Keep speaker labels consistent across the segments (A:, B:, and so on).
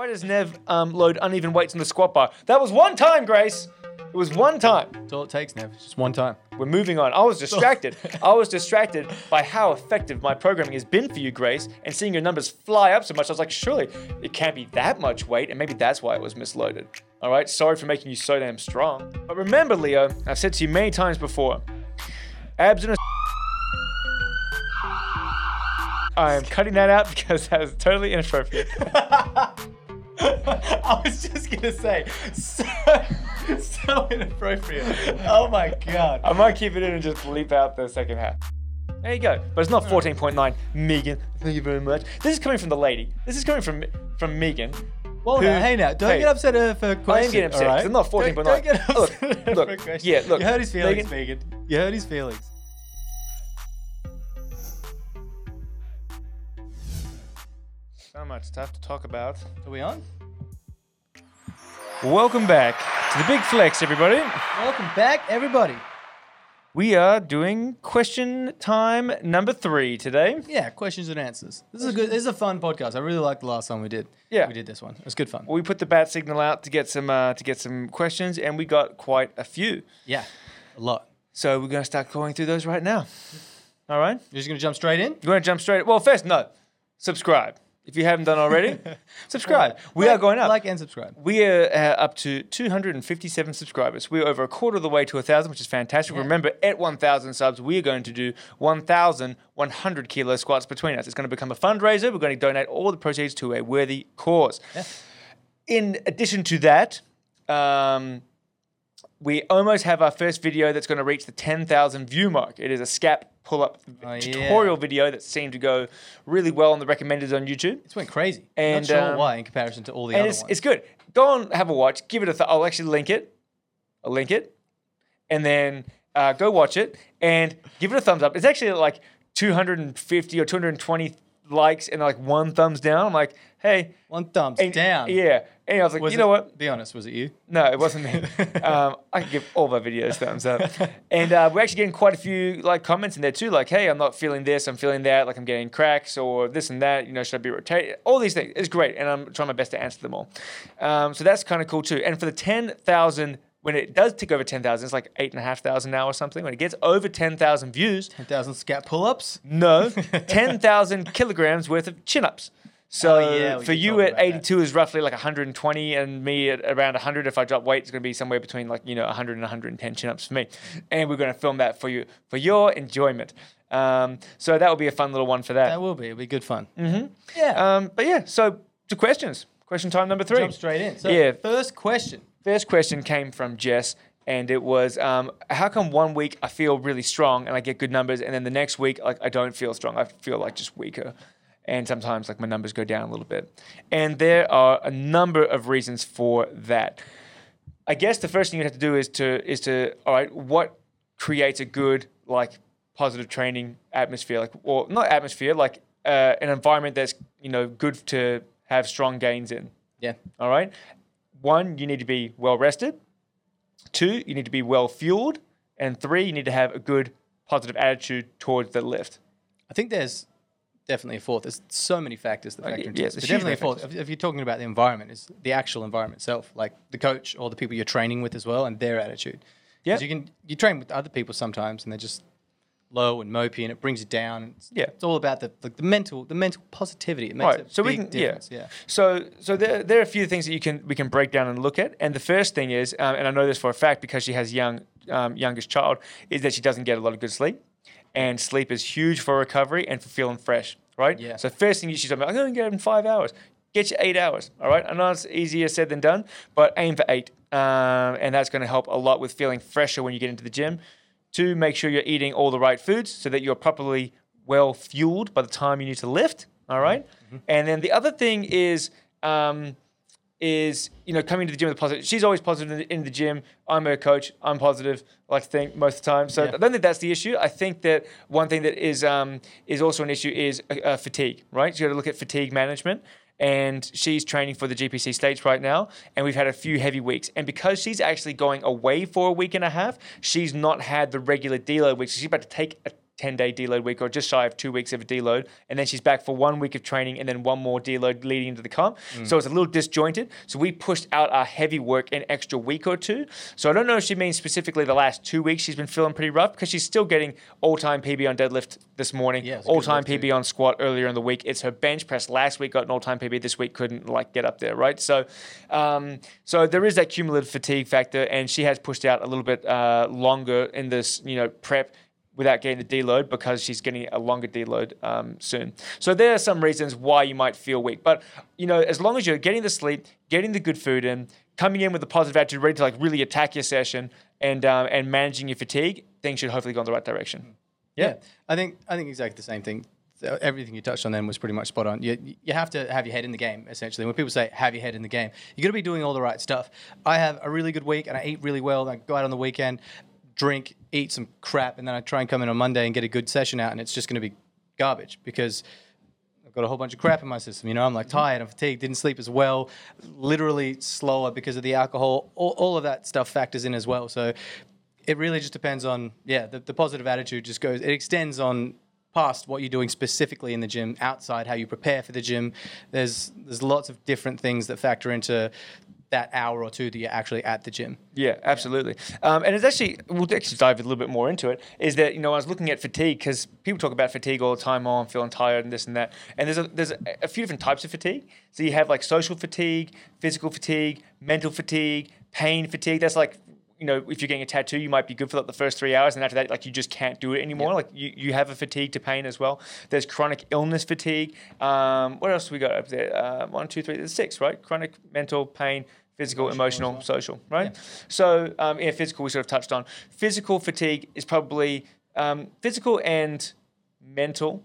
A: Why does Nev um, load uneven weights in the squat bar? That was one time, Grace. It was one time.
B: That's all it takes, Nev. Just one time.
A: We're moving on. I was distracted. I was distracted by how effective my programming has been for you, Grace, and seeing your numbers fly up so much. I was like, surely it can't be that much weight, and maybe that's why it was misloaded. All right, sorry for making you so damn strong. But remember, Leo, I've said to you many times before abs in a. I am cutting that out because that is totally inappropriate.
B: I was just gonna say, so, so inappropriate. Oh my god.
A: I might keep it in and just bleep out the second half. There you go. But it's not 14.9. Megan, thank you very much. This is coming from the lady. This is coming from from Megan.
B: Well,
A: Who-
B: now, hey now, don't
A: hey,
B: get upset uh, for
A: I
B: questions.
A: am getting upset. 'cause
B: alright?
A: I'm not 14.9.
B: Don't, don't get
A: Look,
B: upset
A: look,
B: for questions.
A: yeah, look,
B: You hurt his feelings,
A: Megan-
B: Megan. You hurt his feelings.
A: So much stuff to talk about.
B: Are we on?
A: Welcome back to the Big Flex, everybody.
B: Welcome back, everybody.
A: We are doing question time number three today.
B: Yeah, questions and answers. This is a good. This is a fun podcast. I really liked the last time we did.
A: Yeah.
B: we did this one. It was good fun.
A: We put the bat signal out to get some uh, to get some questions, and we got quite a few.
B: Yeah, a lot.
A: So we're going to start going through those right now. All right.
B: You're just gonna jump straight in.
A: You want to jump straight? Well, first, no. Subscribe if you haven't done already. subscribe. We
B: Like-
A: are going up.
B: Like and subscribe.
A: we are uh, up to 257 subscribers. We're over a quarter of the way to 1,000, which is fantastic. Remember, at 1,000 subs, we are going to do 1,100 kilo squats between us. It's going to become a fundraiser. We're going to donate all the proceeds to a worthy cause. In addition to that, um, we almost have our first video that's going to reach the 10,000 view mark. It is a scap pull up
B: Oh, yeah.
A: tutorial video that seemed to go really well on the recommended on YouTube.
B: This went crazy.
A: And,
B: Not sure
A: um,
B: why in comparison to all the
A: and
B: other
A: it's,
B: ones.
A: it's good. Go and have a watch. Give it a. Th- I'll actually link it. I'll link it, and then uh, go watch it and give it a thumbs up. It's actually like 250 or 220 likes and like one thumbs down. I'm like, hey,
B: One thumbs
A: and-
B: down.
A: Yeah, and I was like,
B: Was
A: you know
B: it-
A: what?
B: Be honest, was it you?
A: No, it wasn't me. um, I can give all my videos thumbs up, and uh, we're actually getting quite a few like comments in there too. Like, hey, I'm not feeling this, I'm feeling that. Like, I'm getting cracks or this and that. You know, should I be rotated? All these things. It's great, and I'm trying my best to answer them all. Um, so that's kind of cool too. And for the ten thousand. When it does tick over 10,000, it's like 8,500 now or something. When it gets over 10,000 views,
B: 10,000 scap pull ups.
A: no, 10,000 kilograms worth of chin ups. So
B: Oh, yeah,
A: for you at 82 is roughly like 120, and me at around 100. If I drop weight, it's going to be somewhere between like you know 100 and 110 chin ups for me. And we're going to film that for you for your enjoyment. Um, so that will be a fun little one for that.
B: That will be. It'll be good fun. Mm-hmm. Yeah.
A: Um, but yeah, so to questions. Question time number three.
B: Jump straight in. So,
A: Yeah.
B: first question.
A: First question came from Jess, and it was, um, "How come one week I feel really strong and I get good numbers, and then the next week like I don't feel strong? I feel like just weaker, and sometimes like my numbers go down a little bit." And there are a number of reasons for that. I guess the first thing you have to do is to is to all right, what creates a good like positive training atmosphere, like or not atmosphere, like uh, an environment that's you know good to have strong gains in.
B: Yeah.
A: All right. One, you need to be well rested. Two, you need to be well fueled. And three, you need to have a good positive attitude towards the lift.
B: I think there's definitely a fourth. There's so many factors that
A: Uh,
B: factor
A: yeah,
B: into this. But definitely a fourth. If, if you're talking about the environment, is the actual environment itself, like the coach or the people you're training with as well, and their attitude.
A: Yeah.
B: you can you train with other people sometimes, and they're just low and mopey, and it brings you down. It's,
A: Yeah.
B: it's all about the like the mental the mental positivity. It makes
A: Right. So we can
B: difference.
A: yeah.
B: yeah.
A: So so there, there are a few things that you can we can break down and look at. And the first thing is, um, and I know this for a fact because she has young um, youngest child, is that she doesn't get a lot of good sleep. And sleep is huge for recovery and for feeling fresh, right?
B: Yeah.
A: So first thing you should do, I'm going to get it in five hours. Get you eight hours, all right? I know it's easier said than done, but aim for eight. Um, and that's going to help a lot with feeling fresher when you get into the gym. Two, make sure you're eating all the right foods so that you're properly well fueled by the time you need to lift. All right? And then the other thing is, um, is you know coming to the gym with a positive. She's always positive in the, in the gym. I'm her coach. I'm positive. I like to think most of the time. So
B: Yeah.
A: I don't think that's the issue. I think that one thing that is um, is also an issue is uh, uh, fatigue. Right? So you got to look at fatigue management. And she's training for the GPC states right now, and we've had a few heavy weeks. And because she's actually going away for a week and a half, she's not had the regular deload weeks. She's about to take a 10 day deload week or just shy of two weeks of a deload. And then she's back for one week of training and then one more deload leading into the comp. So it's a little disjointed. So we pushed out our heavy work an extra week or two. So I don't know if she means specifically the last two weeks she's been feeling pretty rough because she's still getting all time PB on deadlift this morning,
B: Yeah, it's a good
A: all time
B: lift too.
A: PB on squat earlier in the week. It's her bench press last week got an all time PB. This week couldn't like get up there, right? So, um, so there is that cumulative fatigue factor, and she has pushed out a little bit uh, longer in this, you know, prep without getting the deload because she's getting a longer deload um, soon. So there are some reasons why you might feel weak, but you know, as long as you're getting the sleep, getting the good food in, coming in with a positive attitude, ready to like really attack your session, and um, and managing your fatigue, things should hopefully go in the right direction.
B: Yeah, I think I think exactly the same thing. Everything you touched on then was pretty much spot on. You, you have to have your head in the game, essentially. When people say have your head in the game, you're going to be doing all the right stuff. I have a really good week and I eat really well. And I go out on the weekend, drink, eat some crap, and then I try and come in on Monday and get a good session out, and it's just going to be garbage because I've got a whole bunch of crap in my system. You know, I'm like mm-hmm. tired, I'm fatigued, didn't sleep as well, literally slower because of the alcohol. All, all of that stuff factors in as well. So it really just depends on, yeah, the, the positive attitude just goes, it extends on past what you're doing specifically in the gym, outside how you prepare for the gym. There's there's lots of different things that factor into that hour or two that you're actually at the gym.
A: Yeah, absolutely. Um, and it's actually, we'll actually dive a little bit more into it, is that, you know, I was looking at fatigue because people talk about fatigue all the time, oh, I'm feeling tired and this and that. And there's a, there's a, a few different types of fatigue. So you have like social fatigue, physical fatigue, mental fatigue, pain fatigue. That's like, you know, if you're getting a tattoo, you might be good for like the first three hours, and after that, like you just can't do it anymore. Like you, you have a fatigue to pain as well. There's chronic illness fatigue. Um, what else we got up there? Uh, one, two, three. There's six, right? Chronic mental pain, physical,
B: Emotional
A: emotional, social, right? So, um, yeah, physical we sort of touched on. Physical fatigue is probably um, physical and mental.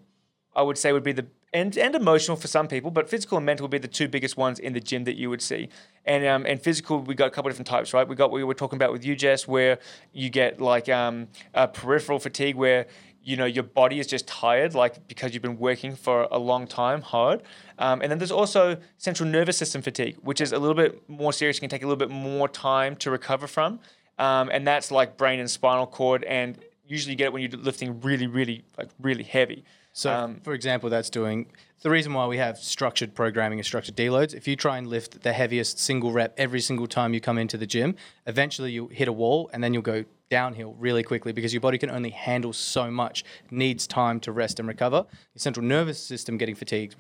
A: I would say would be the and, and emotional for some people, but physical and mental would be the two biggest ones in the gym that you would see. And um, and physical, we got a couple of different types, right? We got what we were talking about with you, Jess, where you get like um, uh, peripheral fatigue, where you know your body is just tired, like because you've been working for a long time hard. Um, and then there's also central nervous system fatigue, which is a little bit more serious, can take a little bit more time to recover from. Um, and that's like brain and spinal cord, and usually you get it when you're lifting really, really, like really heavy.
B: So,
A: Um,
B: for example, that's doing the reason why we have structured programming and structured deloads. If you try and lift the heaviest single rep every single time you come into the gym, eventually you hit a wall and then you'll go downhill really quickly because your body can only handle so much. Needs time to rest and recover. Your central nervous system getting fatigued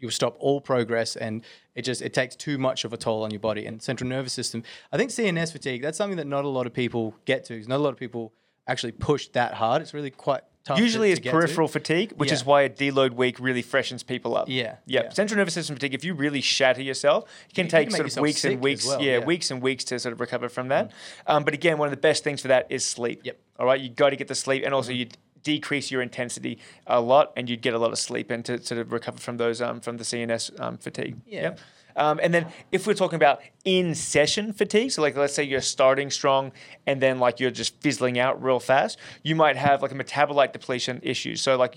B: you'll stop all progress and it just it takes too much of a toll on your body and central nervous system i think cns fatigue that's something that not a lot of people get to not a lot of people actually push that hard it's really quite
A: Usually
B: to
A: it's
B: to.
A: peripheral fatigue, which is why a deload week really freshens people up.
B: Yeah,
A: yeah.
B: yeah.
A: Central nervous system fatigue. If you really shatter yourself, it can
B: You-
A: take
B: can
A: sort of weeks and weeks.
B: well,
A: yeah,
B: yeah. Mm.
A: weeks and weeks to sort of recover from that. Um, but again, one of the best things for that is sleep.
B: Yep.
A: All right, you got to get the sleep, and also you decrease your intensity a lot, and you'd get a lot of sleep and to sort of recover from those um, from the CNS um, fatigue.
B: Yeah.
A: Yep. Um, and then if we're talking about in session fatigue, so like let's say you're starting strong and then like you're just fizzling out real fast, you might have like a metabolite depletion issue. So like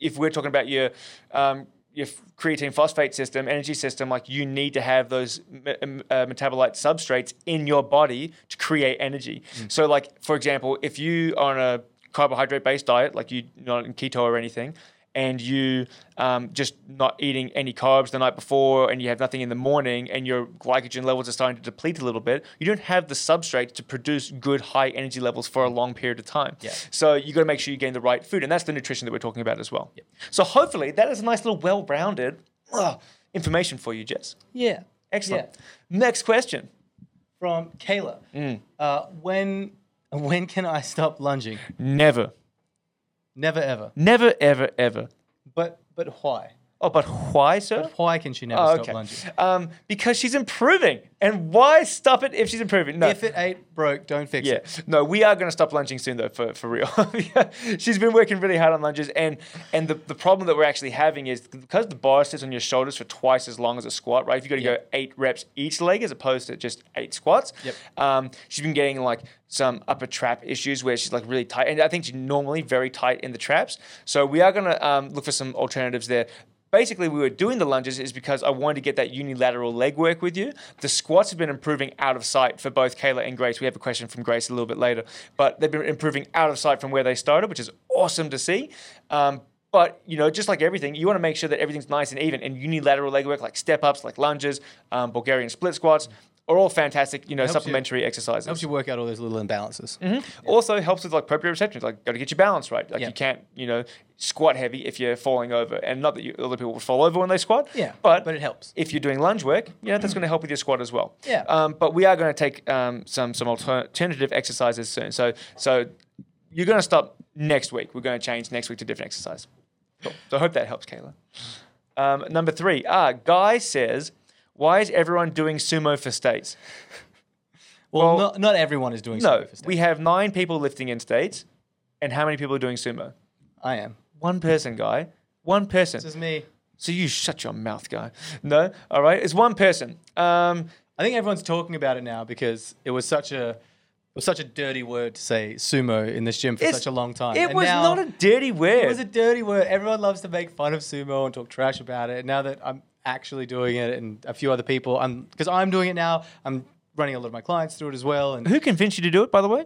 A: if we're talking about your um, your creatine phosphate system, energy system, like you need to have those me- uh, metabolite substrates in your body to create energy. So like for example, if you are on a carbohydrate based diet, like you're not in keto or anything, and you um, just not eating any carbs the night before and you have nothing in the morning and your glycogen levels are starting to deplete a little bit, you don't have the substrate to produce good high energy levels for a long period of time.
B: Yeah.
A: So you got to make sure you gain the right food, and that's the nutrition that we're talking about as well. So hopefully that is a nice little well-rounded uh, information for you, Jess.
B: yeah
A: Excellent. Next question.
B: from kayla
A: Mm.
B: uh, when when can i stop lunging
A: Never,
B: never ever
A: never, ever, ever.
B: but but why
A: Oh, but why, sir?
B: but why can she never
A: Oh,
B: stop
A: okay.
B: lunging
A: Um, because she's improving. And why stop it if she's improving? No.
B: if it ain't broke don't fix
A: yeah.
B: it
A: No, we are going to stop lunging soon, though, for, for real. she's been working really hard on lunges. And and the, the problem that we're actually having is because the bar sits on your shoulders for twice as long as a squat, right? If you've got to
B: Yeah.
A: go eight reps each leg as opposed to just eight squats,
B: Yep.
A: um, she's been getting like some upper trap issues where she's like really tight. And I think she's normally very tight in the traps. So we are going to um, look for some alternatives there. Basically, we were doing the lunges is because I wanted to get that unilateral leg work with you. The squats have been improving out of sight for both Kayla and Grace. We have a question from Grace a little bit later, but they've been improving out of sight from where they started, which is awesome to see. Um, but you know, just like everything, you want to make sure that everything's nice and even. And unilateral leg work, like step ups, like lunges, um, Bulgarian split squats, are all fantastic. You know,
B: Helps you-
A: supplementary exercises.
B: Helps you work out all those little imbalances.
A: Also helps with like proprioception. Like, got to get your balance right. Like
B: Yeah.
A: you can't, you know, squat heavy if you're falling over. And not that you, other people will fall over when they squat.
B: Yeah,
A: but
B: but it helps.
A: if you're doing lunge work, you know, that's going to help with your squat as well.
B: Yeah.
A: Um, but we are going to take um, some some alternative exercises soon. So so you're going to stop next week. We're going to change next week to different exercise. Cool. So I hope that helps, Kayla. Um, number three. Ah, Guy says, why is everyone doing sumo for states?
B: Well,
A: Well,
B: not, not everyone is doing
A: No,
B: sumo for state.
A: we have nine people lifting in states, and how many people are doing sumo?
B: I am.
A: One person, guy. One person.
B: This is me.
A: So you shut your mouth, guy. No, all right. It's one person. Um,
B: I think everyone's talking about it now because it was such a it was such a dirty word to say sumo in this gym for
A: It's-
B: such a long time.
A: it
B: And
A: was
B: now-
A: not a dirty word.
B: It was a dirty word. Everyone loves to make fun of sumo and talk trash about it. And Now that I'm actually doing it, and a few other people, I'm because I'm doing it now. I'm running a lot of my clients through it as well, and
A: Who convinced you to do it, by the way?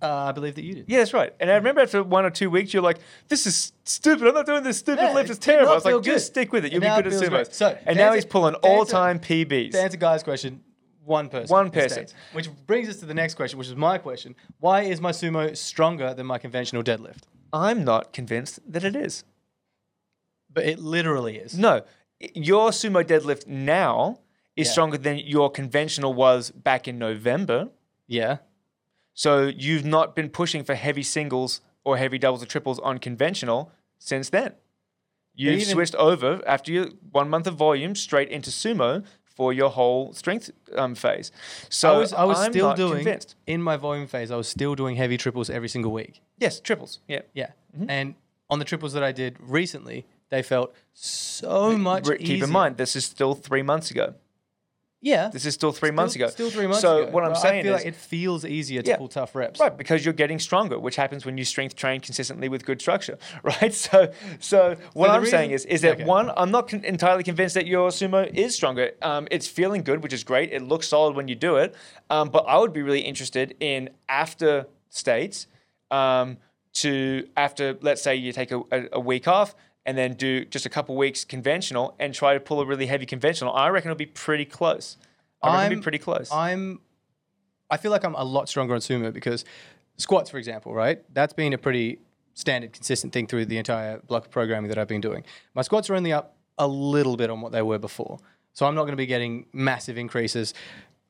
B: uh, I believe that you did.
A: Yeah, that's right. And I remember after one or two weeks, you're like, "This is stupid. I'm not doing this stupid
B: Yeah,
A: lift.
B: it
A: It's terrible." I was like, "Just stick with it. You'll be good at sumo."
B: So,
A: and now he's pulling all-time PBs.
B: To answer Guy's question, one person.
A: One person.
B: States. Which brings us to the next question, which is my question: Why is my sumo stronger than my conventional deadlift?
A: I'm not convinced that it is.
B: But it literally is.
A: No, your sumo deadlift now is
B: Yeah.
A: stronger than your conventional was back in November.
B: Yeah.
A: So you've not been pushing for heavy singles or heavy doubles or triples on conventional since then. You've
B: even-
A: switched over after your one month of volume straight into sumo for your whole strength um, phase. So
B: I was, I was
A: I'm
B: still doing
A: convinced.
B: in my volume phase. I was still doing heavy triples every single week.
A: Yes, triples. Yeah.
B: Yeah, and on the triples that I did recently, they felt so much
A: Keep
B: easier.
A: in mind, this is still three months ago.
B: yeah,
A: This is still three months ago.
B: still three months
A: so
B: ago.
A: what I'm
B: but
A: saying
B: I feel
A: is,
B: like it feels easier to
A: Yeah.
B: pull tough reps.
A: Right, because you're getting stronger, which happens when you strength train consistently with good structure, right? So, so what
B: the
A: I'm
B: reason-
A: saying is, is that
B: Okay.
A: one, I'm not con- entirely convinced that your sumo is stronger. Um, it's feeling good, which is great. It looks solid when you do it, um, but I would be really interested in after states um, to after, let's say, you take a, a, a week off. And then do just a couple weeks conventional and try to pull a really heavy conventional. I reckon it'll be pretty close. I it'll
B: I'm-
A: be pretty close.
B: I'm, I feel like I'm a lot stronger on sumo because squats, for example, right? That's been a pretty standard, consistent thing through the entire block of programming that I've been doing. My squats are only up a little bit on what they were before, so I'm not going to be getting massive increases.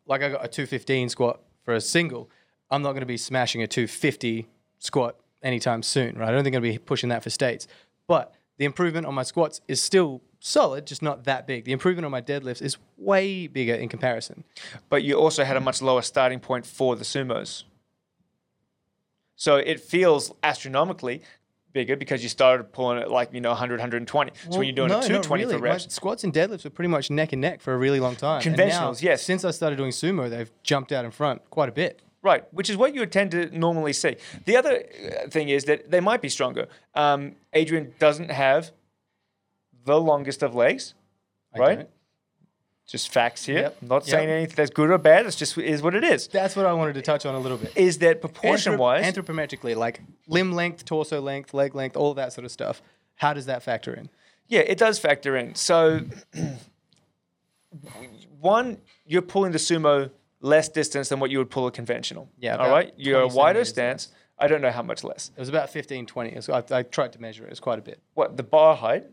B: Like I got a 215 squat for a single, I'm not going to be smashing a 250 squat anytime soon, right? I don't think I'm going to be pushing that for states, but the improvement on my squats is still solid, just not that big. The improvement on my deadlifts is way bigger in comparison.
A: but you also had a much lower starting point for the sumos. So it feels astronomically bigger because you started pulling it like, you know, 100, 120. so when you're doing
B: no,
A: a 220
B: really.
A: for reps,
B: My squats and deadlifts were pretty much neck and neck for a really long time. And now,
A: yes.
B: Since I started doing sumo, they've jumped out in front quite a bit.
A: Right, which is what you would tend to normally see. The other uh, thing is that they might be stronger. Um, Adrian doesn't have the longest of legs,
B: I
A: right?
B: don't.
A: Just facts here.
B: Yep,
A: I'm not
B: yep.
A: saying anything that's good or bad. It's just is what it is.
B: That's what I wanted to touch on a little bit.
A: Is that proportion
B: Anthrop-
A: wise?
B: anthropometrically, like limb length, torso length, leg length, all that sort of stuff. How does that factor in?
A: Yeah, it does factor in. So, one, you're pulling the sumo less distance than what you would pull a conventional.
B: Yeah,
A: All right. You're a wider stance. I don't know how much less.
B: It was about 15, 20. So I, I tried to measure it. It was quite a bit.
A: What the bar height?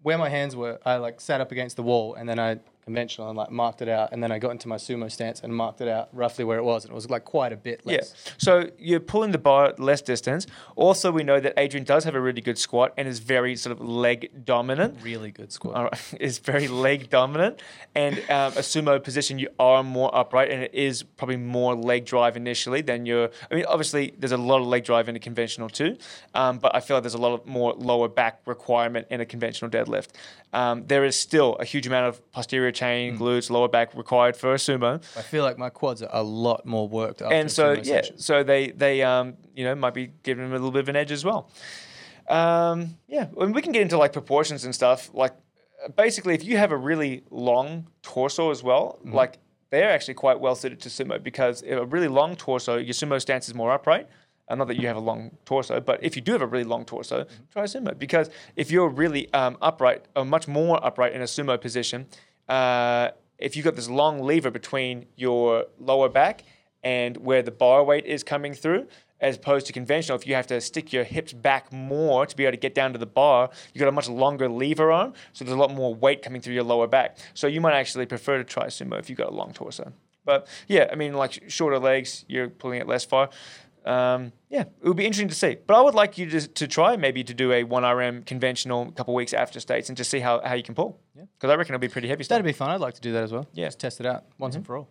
B: Where my hands were, I like sat up against the wall and then I conventional and like marked it out. And then I got into my sumo stance and marked it out roughly where it was. And it was like quite a bit less.
A: Yeah. So you're pulling the bar less distance. Also, we know that Adrian does have a really good squat and is very sort of leg dominant.
B: Really good squat.
A: All right, is very leg dominant, and um, a sumo position you are more upright, and it is probably more leg drive initially than your. I mean, obviously there's a lot of leg drive in a conventional too, um, but I feel like there's a lot of more lower back requirement in a conventional deadlift. Um, there is still a huge amount of posterior chain, glutes, lower back required for a sumo,
B: I feel like my quads are a lot more worked up.
A: and so yeah, so they they um, you know might be giving them a little bit of an edge as well. Um, yeah, and we can get into like proportions and stuff. Like uh, basically, if you have a really long torso as well,
B: Mm-hmm.
A: like they're actually quite well suited to sumo because a really long torso, your sumo stance is more upright. Uh, not that you have a long torso, but if you do have a really long torso, try sumo because if you're really um, upright, or much more upright in a sumo position, uh, if you've got this long lever between your lower back and where the bar weight is coming through, as opposed to conventional, if you have to stick your hips back more to be able to get down to the bar, you've got a much longer lever arm, so there's a lot more weight coming through your lower back. So you might actually prefer to try sumo if you've got a long torso. But yeah, I mean, like shorter legs, you're pulling it less far. Um, yeah, it would be interesting to see. But I would like you to, to try maybe to do a 1RM conventional a couple weeks after states and just see how, how you can pull.
B: Yeah.
A: Because I reckon it'll be pretty heavy stuff.
B: That'd be fun. I'd like to do that as well.
A: Yeah.
B: Just test it out once and for all.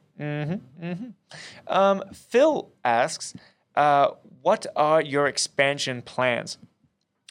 A: Um, Phil asks, uh, what are your expansion plans?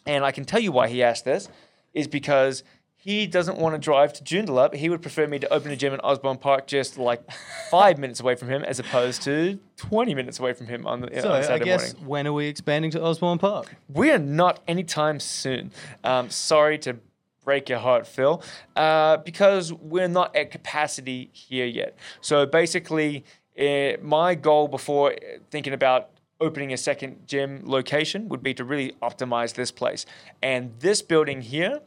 A: And I can tell you why he asked this, is because he doesn't want to drive to Joondalup. He would prefer me to open a gym in Osborne Park just like five minutes away from him as opposed to 20 minutes away from him on the
B: So
A: on
B: I guess
A: morning.
B: when are we expanding to Osborne Park?
A: We are not anytime soon. Um, sorry to break your heart, Phil, uh, because we're not at capacity here yet. So basically, uh, my goal before thinking about opening a second gym location would be to really optimize this place. And this building here,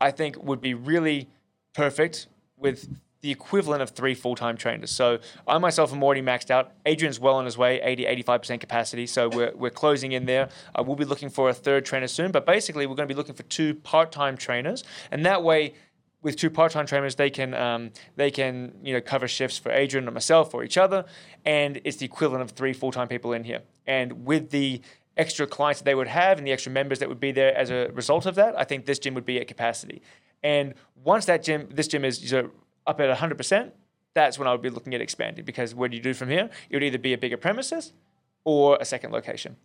A: I think, would be really perfect with the equivalent of three full-time trainers. So I myself am already maxed out. Adrian's well on his way, 80, 85% capacity. So we're, we're closing in there. Uh, we'll be looking for a third trainer soon. But basically, we're going to be looking for two part-time trainers. And that way, with two part-time trainers, they can um, they can you know cover shifts for Adrian and myself or each other, and it's the equivalent of three full-time people in here. And with the extra clients that they would have and the extra members that would be there as a result of that, I think this gym would be at capacity. And once that gym, this gym is you know, up at 100%, that's when I would be looking at expanding because what do you do from here? It would either be a bigger premises or a second location.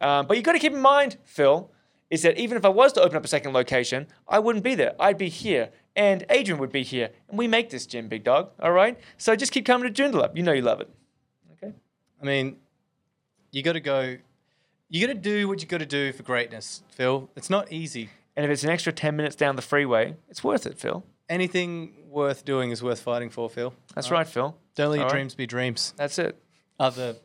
A: Um, but you've got to keep in mind, Phil, is that even if I was to open up a second location, I wouldn't be there. I'd be here, and Adrian would be here, and we make this gym, big dog. All right. So just keep coming to Joondalup. You know you love it. Okay.
B: I mean, you got to go. You got to do what you got to do for greatness, Phil. It's not easy.
A: And if it's an extra ten minutes down the freeway, it's worth it, Phil.
B: Anything worth doing is worth fighting for, Phil.
A: That's right, Phil.
B: Don't let your
A: right.
B: dreams be dreams.
A: That's it.
B: Other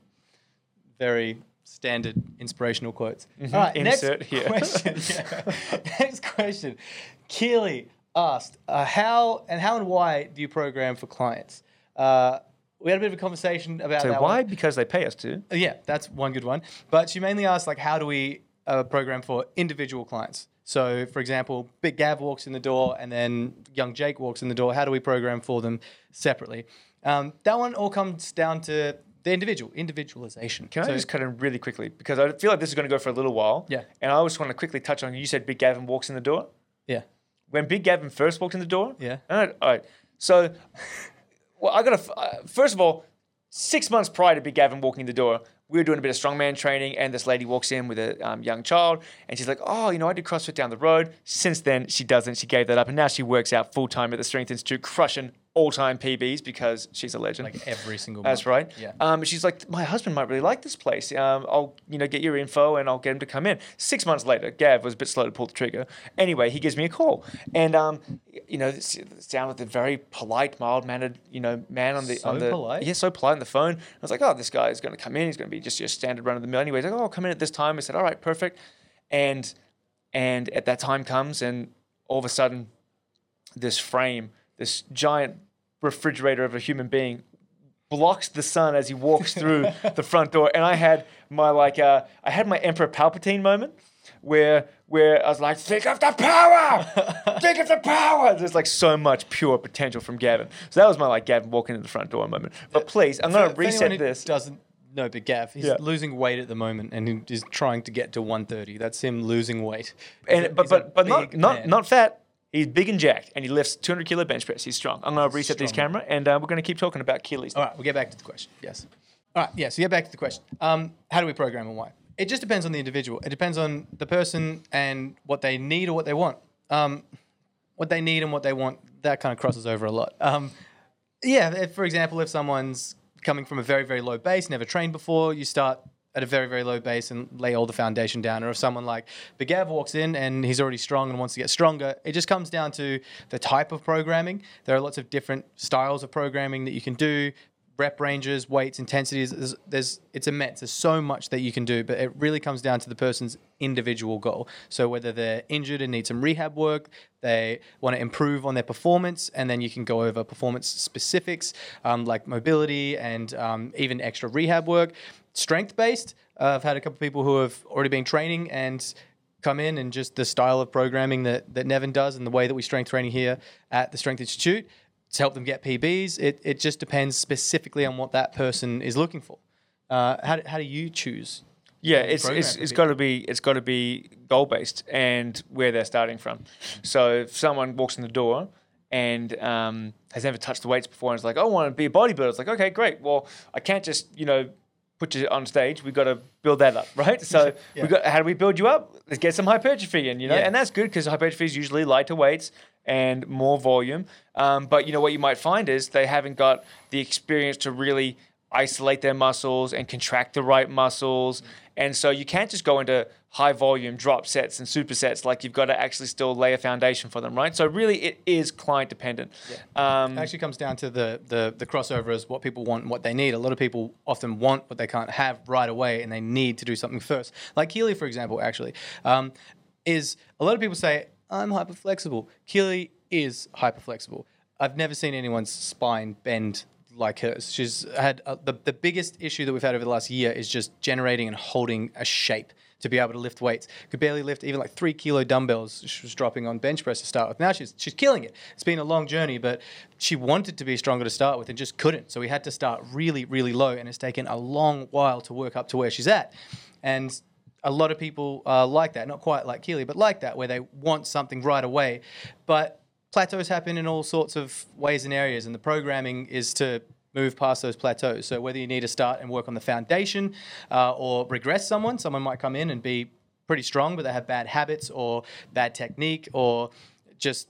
B: very standard inspirational quotes. All right,
A: Insert
B: next
A: here.
B: question. Next question. Keely asked, uh, "How and how and why do you program for clients?" Uh, we had a bit of a conversation about
A: So why?
B: one.
A: Because they pay us to.
B: Uh, Yeah, that's one good one. But she mainly asked, like, how do we uh, program for individual clients? So, for example, Big Gav walks in the door and then young Jake walks in the door. How do we program for them separately? Um, that one all comes down to the individual, individualization.
A: Can
B: So-
A: I just cut in really quickly because I feel like this is going to go for a little while.
B: Yeah.
A: And I just want to quickly touch on. You said Big Gavin walks in the door.
B: Yeah.
A: when Big Gavin first walked in the door.
B: Yeah.
A: All right. All right. So, well, I got to, uh, first of all, six months prior to Big Gavin walking in the door, we were doing a bit of strongman training, and this lady walks in with a um, young child, and she's like, "Oh, you know, I did CrossFit down the road." Since then, she doesn't. She gave that up, and now she works out full time at the Strength Institute, crushing all-time PBs because she's a legend.
B: Like every single
A: That's
B: month.
A: right.
B: Yeah.
A: Um, she's like, my husband might really like this place. Um, I'll, you know, get your info and I'll get him to come in. Six months later, Gav was a bit slow to pull the trigger. Anyway, he gives me a call, and um, you know, sound with a very polite, mild-mannered, you know, man on the on
B: So
A: the
B: polite?
A: yeah, so polite on the phone. I was like, oh, this guy is going to come in. He's going to be just your standard run of the mill. Anyway, like, oh, I'll come in at this time. I said, all right, perfect. And and at that time comes, and all of a sudden, this frame, this giant refrigerator of a human being blocks the sun as he walks through the front door. And i had my like uh, i had my emperor palpatine moment where where i was like think of the power! Think of the power! There's like so much pure potential from gavin. So that was my like gavin walking in the front door moment. But please i'm going to reset this.
B: Doesn't know but Gav. He's
A: Yeah.
B: losing weight at the moment, and he's trying to get to 130. That's him losing weight.
A: And
B: a-
A: but but but not
B: big
A: not not fat He's big and jacked, and he lifts 200 kilo bench press. He's strong. I'm going to reset this camera, and uh, we're going to keep talking about Keely's.
B: All right, we'll get back to the question. Yes. All right, yeah, so get back to the question. Um, how do we program and why? It just depends on the individual. It depends on the person and what they need or what they want. Um, what they need and what they want, that kind of crosses over a lot. Um, yeah, if, for example, if someone's coming from a very, very low base, never trained before, you start at a very, very low base and lay all the foundation down. Or if someone like Big Gav walks in and he's already strong and wants to get stronger, it just comes down to the type of programming. There are lots of different styles of programming that you can do. Rep ranges, weights, intensities. There's, there's it's immense. There's so much that you can do, but it really comes down to the person's individual goal. So whether they're injured and need some rehab work, they want to improve on their performance, and then you can go over performance specifics um, like mobility and um, even extra rehab work. Strength based, uh, I've had a couple of people who have already been training and come in and just the style of programming that, that Nevin does and the way that we strength training here at the Strength Institute to help them get PBs. It, it just depends specifically on what that person is looking for. Uh, how, do, how do you choose?
A: Yeah, it's it's, it's got to be it's got to be goal based and where they're starting from. So if someone walks in the door and um, has never touched the weights before and is like, oh, I want to be a bodybuilder, it's like, okay, great. Well, I can't just you know put you on stage. We've got to build that up, right? So yeah. we got how do we build you up? Let's get some hypertrophy in, you know, yeah. and that's good because hypertrophy is usually lighter weights and more volume. Um, but you know what you might find is they haven't got the experience to really isolate their muscles and contract the right muscles. And so you can't just go into high volume drop sets and supersets. Like you've got to actually still lay a foundation for them, right? So really, it is client dependent.
B: Yeah. Um, it actually comes down to the, the the crossover is what people want and what they need. A lot of people often want what they can't have right away, and they need to do something first. Like Keely, for example, actually, um, is a lot of people say I'm hyper flexible. Keely is hyper flexible. I've never seen anyone's spine bend like hers. She's had uh, the the biggest issue that we've had over the last year is just generating and holding a shape to be able to lift weights. Could barely lift even like three kilo dumbbells. She was dropping on bench press to start with. Now she's she's killing it. It's been a long journey, but she wanted to be stronger to start with and just couldn't. So we had to start really really low, and it's taken a long while to work up to where she's at. And a lot of people uh, like that, not quite like Keely, but like that, where they want something right away. But plateaus happen in all sorts of ways and areas, and the programming is to move past those plateaus. So whether you need to start and work on the foundation uh, or regress someone, someone might come in and be pretty strong, but they have bad habits or bad technique or just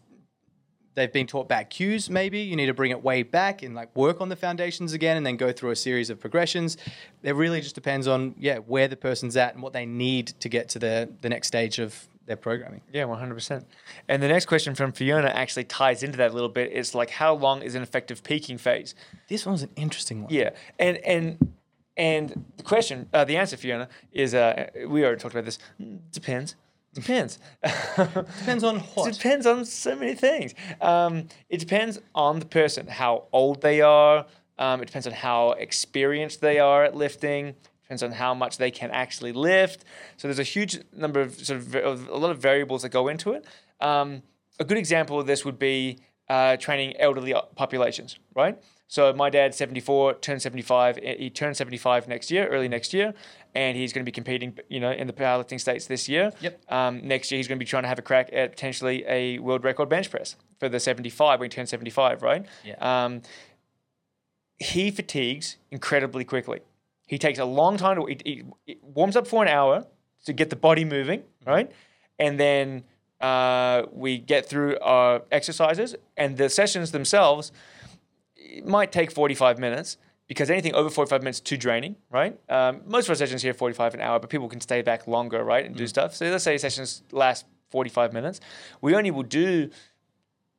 B: they've been taught bad cues maybe. You need to bring it way back and like work on the foundations again and then go through a series of progressions. It really just depends on yeah where the person's at and what they need to get to the the next stage of their programming.
A: Yeah 100% and the next question from fiona actually ties into that a little bit. It's like how long is an effective peaking phase?
B: This one's an interesting one.
A: Yeah and and and the question uh, the answer fiona is uh, we already talked about this. Depends Depends.
B: depends on what?
A: It depends on so many things. Um, it depends on the person, how old they are. Um, it depends on how experienced they are at lifting. Depends on how much they can actually lift. So there's a huge number of sort of a lot of variables that go into it. Um, a good example of this would be uh, training elderly populations, right? So my dad's 74, turned 75. He turned 75 next year, early next year, and he's going to be competing, you know, in the powerlifting states this year.
B: Yep.
A: Um, next year he's going to be trying to have a crack at potentially a world record bench press for the 75 when he turns 75, right?
B: Yeah.
A: Um, he fatigues incredibly quickly. He takes a long time to. He, he warms up for an hour to get the body moving, mm-hmm. right? And then uh, we get through our exercises, and the sessions themselves it might take 45 minutes because anything over 45 minutes is too draining, right? Um, most of our sessions here are 45 an hour, but people can stay back longer, right, and mm. do stuff. So let's say sessions last 45 minutes. We only will do,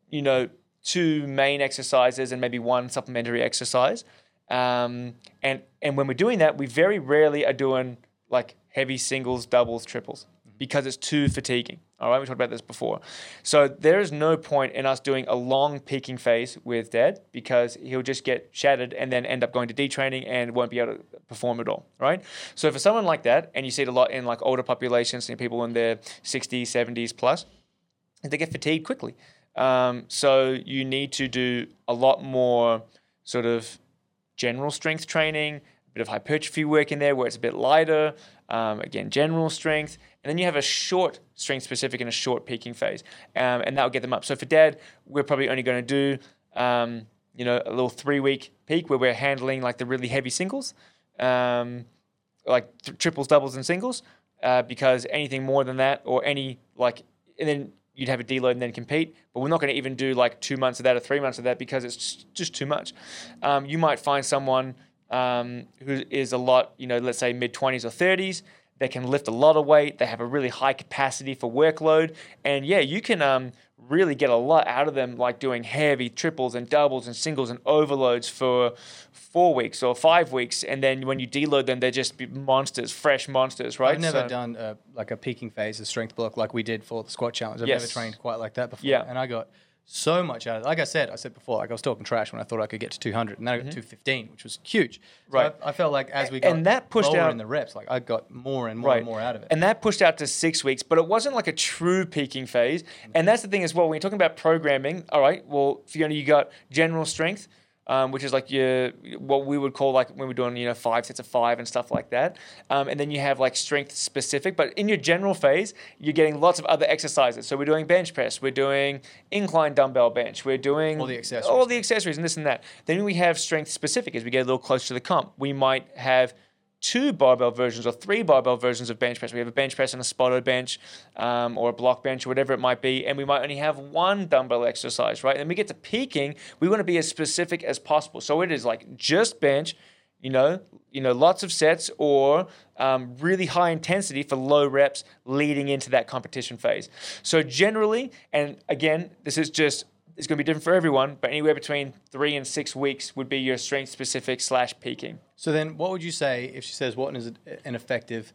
A: you know, two main exercises and maybe one supplementary exercise. Um, and and when we're doing that, we very rarely are doing like heavy singles, doubles, triples because it's too fatiguing. All right, we talked about this before. So there is no point in us doing a long peaking phase with Dad because he'll just get shattered and then end up going to detraining and won't be able to perform at all. Right. So for someone like that, and you see it a lot in like older populations, and people in their 60s, 70s plus, they get fatigued quickly. Um, so you need to do a lot more sort of general strength training, a bit of hypertrophy work in there where it's a bit lighter. Um, again, general strength and then you have a short strength specific and a short peaking phase, um, and that'll get them up. So for dad, we're probably only going to do um, you know a little three week peak where we're handling like the really heavy singles, um, like th- triples, doubles, and singles, uh, because anything more than that or any like and then you'd have a deload and then compete. But we're not going to even do like two months of that or three months of that because it's just too much. Um, you might find someone um, who is a lot, you know, let's say mid 20s or 30s, they can lift a lot of weight. They have a really high capacity for workload. And yeah, you can um, really get a lot out of them, like doing heavy triples and doubles and singles and overloads for four weeks or five weeks, and then when you deload them, they're just monsters, fresh monsters, right?
B: I've never
A: So-
B: done uh, like a peaking phase of strength block like we did for the squat challenge. I've
A: Yes.
B: never trained quite like that before.
A: Yeah.
B: And I got so much out of it. Like I said, I said before, like I was talking trash when I thought I could get to 200, and then I got 215, which was huge. So
A: Mm-hmm. Right.
B: I, I felt like as we got
A: and that pushed out-
B: in the reps, like I got more and more and more out of it.
A: And that pushed out to six weeks, but it wasn't like a true peaking phase. And that's the thing as well. When you're talking about programming, all right, well, Fiona, you got general strength, um, which is like your what we would call like when we're doing you know five sets of five and stuff like that. Um, and then you have like strength specific. But in your general phase, you're getting lots of other exercises. So we're doing bench press, we're doing incline dumbbell bench, we're doing
B: All the accessories.
A: all the accessories and this and that. Then we have strength specific as we get a little closer to the comp. We might have two barbell versions or three barbell versions of bench press. We have a bench press and a spotted bench um, or a block bench or whatever it might be. And we might only have one dumbbell exercise, right? And we get to peaking, we want to be as specific as possible. So it is like just bench, you know, you know, lots of sets or um, really high intensity for low reps leading into that competition phase. So generally, and again, this is just it's going to be different for everyone, but anywhere between three and six weeks would be your strength specific slash peaking.
B: so then, what would you say if she says what is an effective,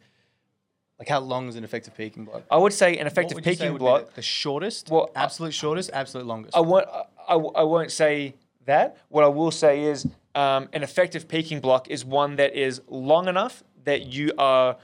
B: like how long is an effective peaking block?
A: I would say an effective
B: would you say
A: peaking block.
B: the- shortest,
A: Well,
B: absolute shortest, absolute longest.
A: I won't. I, I won't say that. What I will say is um, an effective peaking block is one that is long enough that you are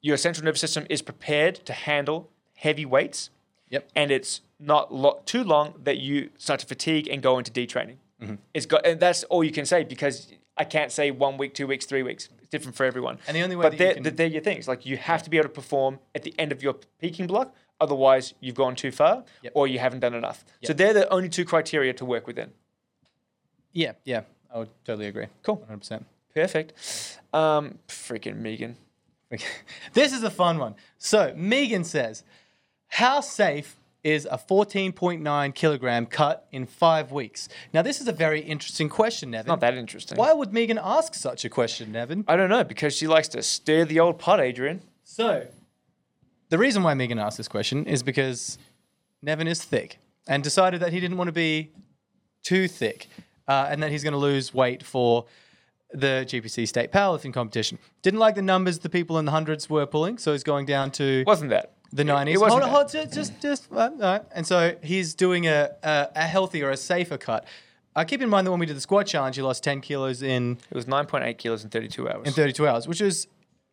A: your central nervous system is prepared to handle heavy weights,
B: Yep.
A: and it's not lo- too long that you start to fatigue and go into detraining.
B: Mm-hmm.
A: It's got, and that's all you can say because I can't say one week, two weeks, three weeks. It's different for everyone.
B: And the only way
A: but
B: that you
A: they're,
B: can-
A: they're, they're your things. Like you have to be able to perform at the end of your peaking block. Otherwise, you've gone too far,
B: Yep.
A: or you haven't done enough. So they're the only two criteria to work within.
B: Yeah, yeah, I would totally agree.
A: Cool.
B: 100%.
A: Perfect. Um, freaking Megan.
B: Okay. This is a fun one. So Megan says, "How safe is a 14.9 kilogram cut in five weeks?" Now, this is a very interesting question, Nevin.
A: Not that interesting.
B: Why would Megan ask such a question, Nevin?
A: I don't know because she likes to stir the old pot, Adrian.
B: So, the reason why Megan asked this question is because Nevin is thick and decided that he didn't want to be too thick uh, and that he's going to lose weight for the GPC state powerlifting competition. Didn't like the numbers the people in the hundreds were pulling, so he's going down to
A: Wasn't that?
B: The 90s.
A: It wasn't
B: hold on, hold, just, just, just uh, right. And so he's doing a, a, a healthier, a safer cut. Uh, keep in mind that when we did the squat challenge, he lost 10 kilos in
A: It was 9.8 kilos in 32 hours.
B: in 32 hours, which is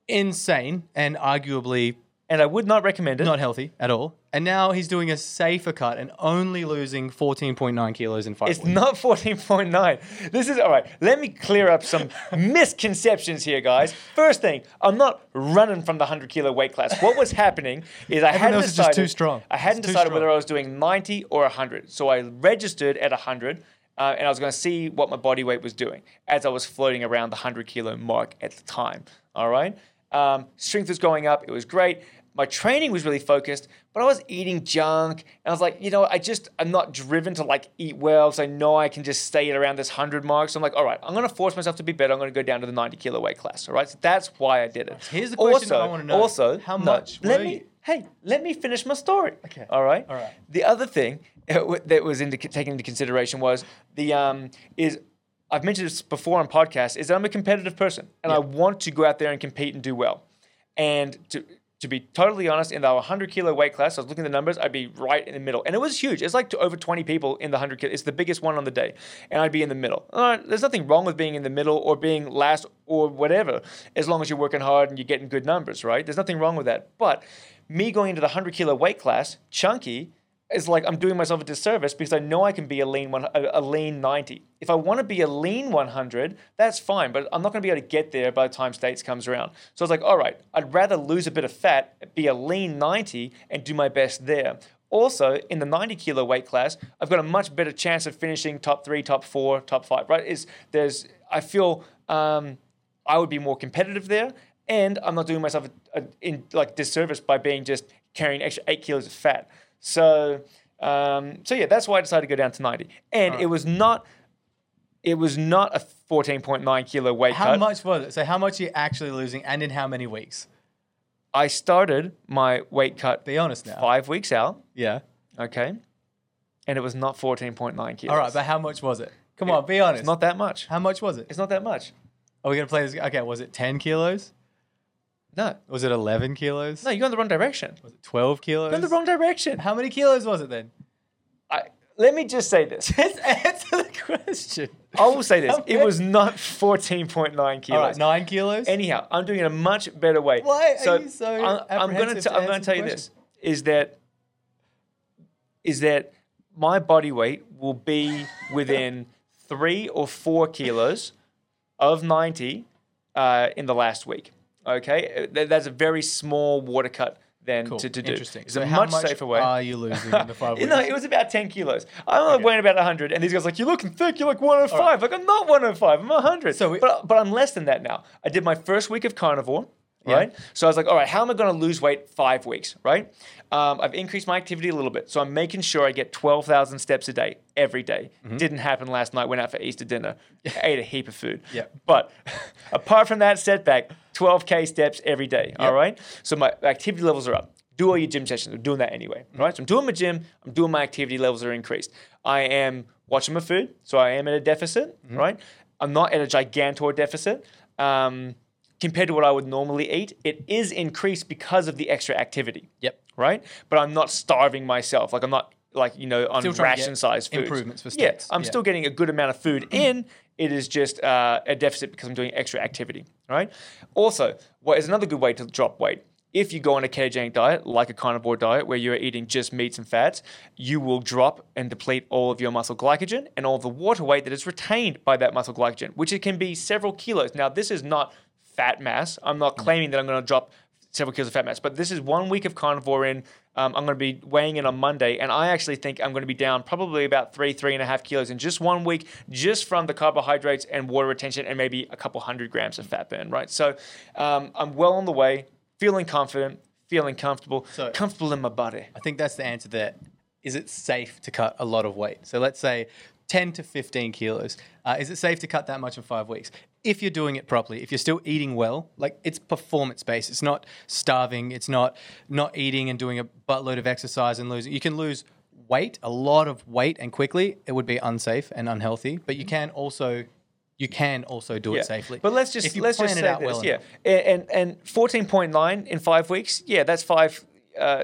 B: insane and arguably
A: and I would not recommend it.
B: not healthy at all. And now he's doing a safer cut and only losing 14.9 kilos in five
A: It's
B: weeks.
A: not 14.9. This is all right. Let me clear up some misconceptions here, guys. First thing, I'm not running from the 100 kilo weight class. What was happening is I hadn't
B: else is just
A: decided.
B: too strong.
A: I hadn't
B: It's too
A: decided
B: strong.
A: whether I was doing 90 or 100. So I registered at 100. Uh, and I was going to see what my body weight was doing as I was floating around the 100 kilo mark at the time. All right. Um, strength was going up. It was great. My training was really focused, but I was eating junk. And I was like, you know, I just, I'm not driven to like eat well. So I know I can just stay at around this 100 mark. So I'm like, all right, I'm going to force myself to be better. I'm going to go down to the 90 kilo weight class. All right. So that's why I did it.
B: Here's the question I wanna know.
A: Also,
B: How
A: no,
B: much
A: Let
B: were
A: me,
B: you?
A: hey, let me finish my story.
B: Okay.
A: All right.
B: All right.
A: The other thing uh, that was into, taken into consideration was the um is I've mentioned this before on podcasts is that I'm a competitive person and I want to go out there and compete and do well. And to to be totally honest, in the 100 kilo weight class, I was looking at the numbers, I'd be right in the middle. And it was huge. It's like to over 20 people in the 100 kilo. It's the biggest one on the day. And I'd be in the middle. There's nothing wrong with being in the middle or being last or whatever, as long as you're working hard and you're getting good numbers, right? There's nothing wrong with that. But me going into the 100 kilo weight class, chunky, is like I'm doing myself a disservice because I know I can be a lean one, a, a lean 90. If I want to be a lean 100, that's fine, but I'm not going to be able to get there by the time states comes around. So I was like, all right, I'd rather lose a bit of fat, be a lean 90, and do my best there. Also, in the 90 kilo weight class, I've got a much better chance of finishing top three, top four, top five. Right? Is there's I feel um, I would be more competitive there, and I'm not doing myself a, a, in like disservice by being just carrying extra eight kilos of fat. So, um, so yeah, that's why I decided to go down to 90. And it was not, it was not a 14.9 kilo weight
B: How
A: cut.
B: How much was it? So how much are you actually losing and in how many weeks?
A: I started my weight cut
B: Be honest now.
A: five weeks out.
B: Yeah.
A: Okay. and it was not 14.9 kilos.
B: All right, but how much was it? Come on, be honest.
A: it's not that much.
B: how much was it?
A: It's not that much.
B: Are we gonna play this? Okay, was it ten kilos?
A: No.
B: Was it eleven kilos?
A: No, you're going the wrong direction.
B: Was it twelve kilos?
A: You're in the wrong direction.
B: How many kilos was it then?
A: I, let me just say this.
B: Just answer the question.
A: I will say this.
B: How
A: It
B: many-
A: was not 14.9 kilos.
B: All right, nine kilos.
A: Anyhow, I'm doing it a much better way.
B: Why are you so
A: I'm, I'm gonna
B: apprehensive
A: I'm gonna tell you this: is that is that my body weight will be within three or four kilos of 90 uh, in the last week. Okay, Uh, that's a very small water cut then
B: Cool.
A: to, to do.
B: Interesting.
A: It's
B: so
A: a
B: how
A: much,
B: much
A: safer way.
B: are you losing in the five weeks?
A: No, it was about 10 kilos. I'm only
B: Okay.
A: weighing about 100, and these guys are like, you're looking thick, you're like 105.
B: All right.
A: Like, I'm not 105, I'm 100.
B: So we-
A: but, but I'm less than that now. I did my first week of carnivore,
B: Yeah.
A: right? So I was like, all right, how am I going to lose weight five weeks, right? Um, I've increased my activity a little bit. So I'm making sure I get 12,000 steps a day, every day.
B: Mm-hmm.
A: Didn't happen last night, went out for Easter dinner, ate a heap of food.
B: Yeah.
A: But apart from that setback, 12K steps every day, all
B: Yep.
A: right? So my activity levels are up. Do all your gym sessions. I'm doing that anyway, right? So I'm doing my gym. I'm doing my activity levels are increased. I am watching my food, so I am at a deficit, right? I'm not at a gigantor deficit. Um, compared to what I would normally eat, it is increased because of the extra activity,
B: Yep.
A: right? But I'm not starving myself. Like I'm not like you know on ration size foods.
B: improvements for
A: Yeah. I'm
B: Yeah.
A: still getting a good amount of food in. It is just uh, a deficit because I'm doing extra activity, right? Also, what is another good way to drop weight? If you go on a ketogenic diet, like a carnivore diet, where you're eating just meats and fats, you will drop and deplete all of your muscle glycogen and all the water weight that is retained by that muscle glycogen, which it can be several kilos. Now, this is not fat mass. I'm not claiming that I'm going to drop several kilos of fat mass, but this is one week of carnivore in. Um, I'm going to be weighing in on Monday, and I actually think I'm going to be down probably about three, three and a half kilos in just one week, just from the carbohydrates and water retention, and maybe a couple hundred grams of fat burn. Right, so um, I'm well on the way, feeling confident, feeling comfortable,
B: So-
A: comfortable in my body.
B: I think that's the answer there. Is it safe to cut a lot of weight? So let's say 10 to 15 kilos. Uh, is it safe to cut that much in five weeks? If you're doing it properly, if you're still eating well, like it's performance based. It's not starving. It's not not eating and doing a buttload of exercise and losing. You can lose weight, a lot of weight, and quickly. It would be unsafe and unhealthy. But you can also you can also do
A: Yeah.
B: it safely.
A: But let's just let's
B: plan
A: just
B: it
A: say
B: out
A: this,
B: well
A: yeah, and and fourteen point nine in five weeks, yeah, that's five. Uh,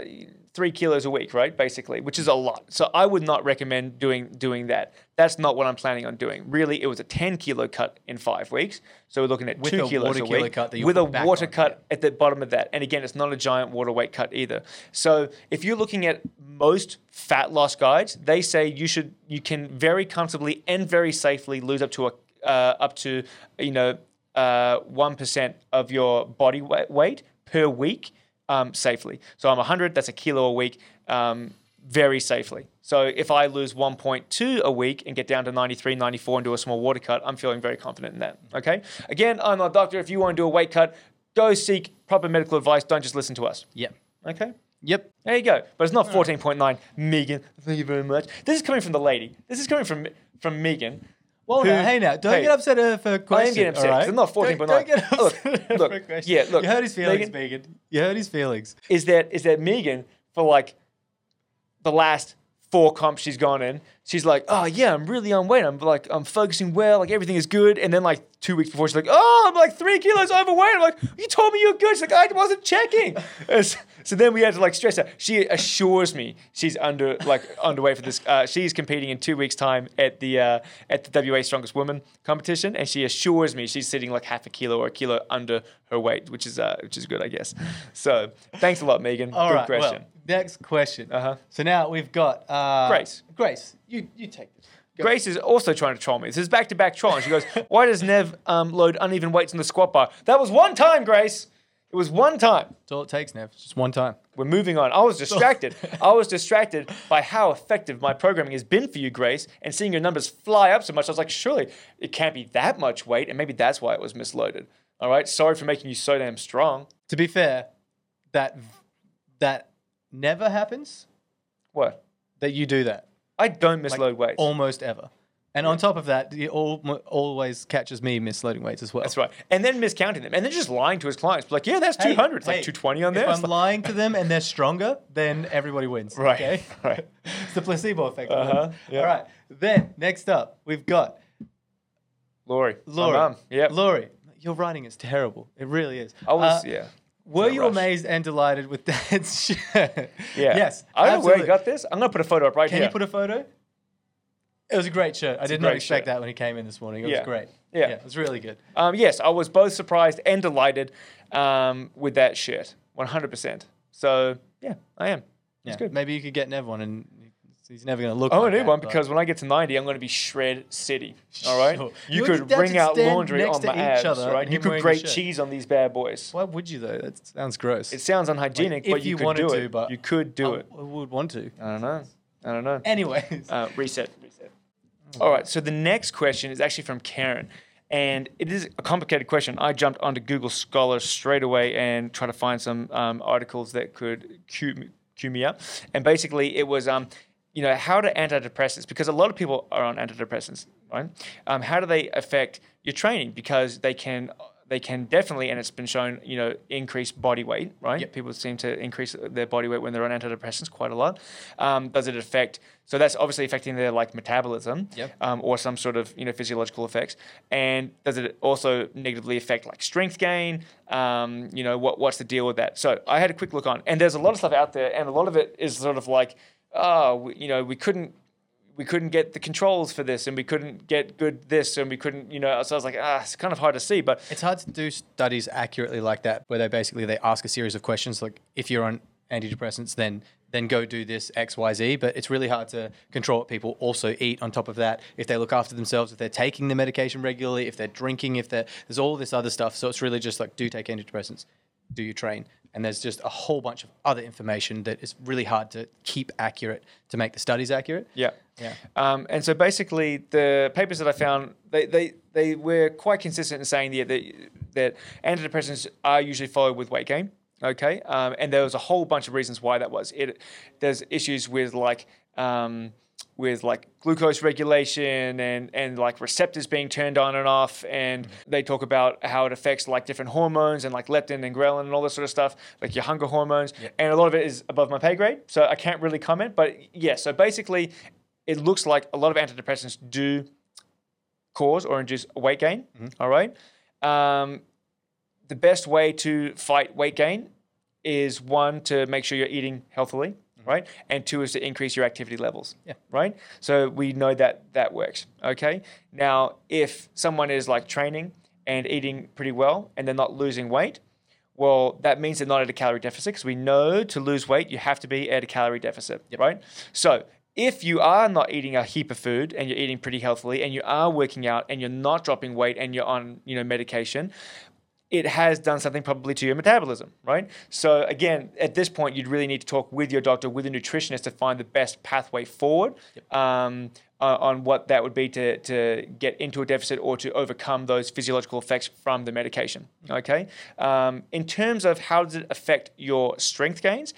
A: Three kilos a week, right? Basically, which is a lot. So I would not recommend doing doing that. That's not what I'm planning on doing. Really, it was a 10 kilo cut in five weeks. So we're looking at
B: With
A: two kilos
B: water
A: a
B: kilo
A: week
B: cut that
A: with a water
B: on,
A: cut at the bottom of that. And again, it's not a giant water weight cut either. So if you're looking at most fat loss guides, they say you should you can very comfortably and very safely lose up to a uh, up to you know uh, one of your body weight per week um, safely. So I'm 100. That's a kilo a week. Um, very safely. So if I lose 1.2 a week and get down to 93, 94 and do a small water cut, I'm feeling very confident in that. Okay. Again, I'm not a doctor. If you want to do a weight cut, go seek proper medical advice. Don't just listen to us.
B: Yep.
A: Okay.
B: Yep.
A: There you go. But it's not 14.9. Megan, thank you very much. This is coming from the lady. This is coming from from Megan.
B: Well,
A: Who-
B: now, hey now, don't
A: hey,
B: get upset at her for a question.
A: I am getting upset. 'cause I'm not
B: Don't-
A: 14.9.
B: Don't, get upset
A: Look, look,
B: for
A: yeah, look,
B: You heard his feelings,
A: Megan-
B: Megan. You hurt his feelings.
A: is that is that Megan for like the last four comps she's gone in, she's like, oh yeah, I'm really on weight. I'm like, I'm focusing well, like everything is good. And then like two weeks before, she's like, oh, I'm like three kilos overweight. I'm like, you told me you're good. She's like, I wasn't checking. So, so then we had to like stress her. She assures me she's under like underweight for this. Uh, she's competing in two weeks' time at the uh, at the WA Strongest Woman competition, and she assures me she's sitting like half a kilo or a kilo under her weight, which is uh, which is good, I guess. So thanks a lot, Megan.
B: All
A: good
B: right.
A: question.
B: Well, next question.
A: Uh-huh.
B: So now we've got uh,
A: Grace.
B: Grace, you you take this. Go.
A: Grace is also trying to troll me. This is back to back trolling. She goes, Why does Nev um, load uneven weights in the squat bar? That was one time, Grace. It was one time.
B: That's all it takes, Nev. Just one time.
A: We're moving on. I was distracted. I was distracted by how effective my programming has been for you, Grace, and seeing your numbers fly up so much. I was like, surely it can't be that much weight, and maybe that's why it was misloaded. All right. Sorry for making you so damn strong.
B: To be fair, that that never happens.
A: What?
B: That you do that.
A: I don't
B: Like,
A: misload weights.
B: Almost ever. And on top of that, he al- always catches me misloading weights as well.
A: That's right. And then miscounting them, and then just lying to his clients, like, yeah, that's two hundred. It's like two twenty on there.
B: If I'm
A: like-
B: lying to them and they're stronger, then everybody wins.
A: Right,
B: Okay.
A: right.
B: it's the placebo effect.
A: Uh-huh, yeah.
B: All right. Then next up, we've got
A: Laurie. mum. Yep.
B: Laurie, your writing is terrible. It really is.
A: I was
B: Uh,
A: yeah.
B: Were you
A: rush.
B: amazed and delighted with Dad's shirt?
A: Yeah.
B: Yes.
A: I don't know where
B: absolutely.
A: you got this. I'm gonna put a photo up right
B: Can
A: here.
B: Can you put a photo? It was a great shirt. I did not expect
A: shirt.
B: that when he came in this morning. It
A: Yeah.
B: was great.
A: Yeah.
B: it was really good.
A: Um, yes, I was both surprised and delighted um, with that shirt, 100%. So, yeah, I am.
B: Yeah.
A: It's good.
B: Maybe you could get Nev one, and he's never going to look.
A: I'm
B: like
A: need
B: that,
A: one
B: but-
A: because when I get to 90, I'm gonna be shred city. All right,
B: Sure.
A: you
B: You
A: could wring out
B: stand
A: laundry
B: next
A: on
B: to
A: my
B: each
A: abs,
B: other
A: right? You
B: him
A: could
B: wearing
A: grate
B: shirt.
A: cheese on these bad boys.
B: Why would you though? That sounds gross.
A: It sounds unhygienic,
B: Like,
A: but
B: if
A: you,
B: you
A: could
B: wanted
A: do
B: to,
A: it.
B: but
A: you could do
B: I,
A: it.
B: I would want to.
A: I don't know. I don't know.
B: Anyways,
A: Uh, reset, reset. All right. So the next question is actually from Karen, and it is a complicated question. I jumped onto Google Scholar straight away and tried to find some um, articles that could cue me, cue me up. And basically, it was um, you know, how do antidepressants? Because a lot of people are on antidepressants, right? Um, how do they affect your training? Because they can. They can definitely, and it's been shown, you know, increase body weight, right?
B: Yep.
A: People seem to increase their body weight when they're on antidepressants quite a lot. Um, does it affect? So that's obviously affecting their like metabolism,
B: Yep.
A: um, or some sort of you know physiological effects. And does it also negatively affect like strength gain? Um, you know, what what's the deal with that? So I had a quick look on, and there's a lot of stuff out there, and a lot of it is sort of like, oh, we, you know, we couldn't we couldn't get the controls for this, and we couldn't get good this, and we couldn't, you know. So I was like, ah, it's kind of hard to see, but
B: it's hard to do studies accurately like that, where they basically they ask a series of questions like, if you're on antidepressants, then then go do this X Y Z. But it's really hard to control what people also eat. On top of that, if they look after themselves, if they're taking the medication regularly, if they're drinking, if they're there's all this other stuff. So it's really just like, do take antidepressants, do you train? And there's just a whole bunch of other information that is really hard to keep accurate to make the studies accurate.
A: Yeah.
B: Yeah.
A: Um, and so basically, the papers that I found, they, they, they were quite consistent in saying that, that, that antidepressants are usually followed with weight gain. Okay. Um, and there was a whole bunch of reasons why that was. It, there's issues with like, um, with like glucose regulation and and like receptors being turned on and off and they talk about how it affects like different hormones and like leptin and ghrelin and all this sort of stuff like your hunger hormones. And a lot of it is above my pay grade so I can't really comment but yeah so basically it looks like a lot of antidepressants do cause or induce weight gain all right? Um, the best way to fight weight gain is one to make sure you're eating healthily Mm-hmm. right? And two is to increase your activity levels.
B: Yeah.
A: right? So we know that that works. Okay? Now if someone is like training and eating pretty well and they're not losing weight well that means they're not at a calorie deficit because we know to lose weight you have to be at a calorie deficit. Right? So if you are not eating a heap of food and you're eating pretty healthily and you are working out and you're not dropping weight and you're on you know medication it has done something probably to your metabolism, right? So again, at this point, you'd really need to talk with your doctor, with a nutritionist, to find the best pathway forward um, uh, on what that would be to to get into a deficit or to overcome those physiological effects from the medication. Okay. Um, in terms of how does it affect your strength gains,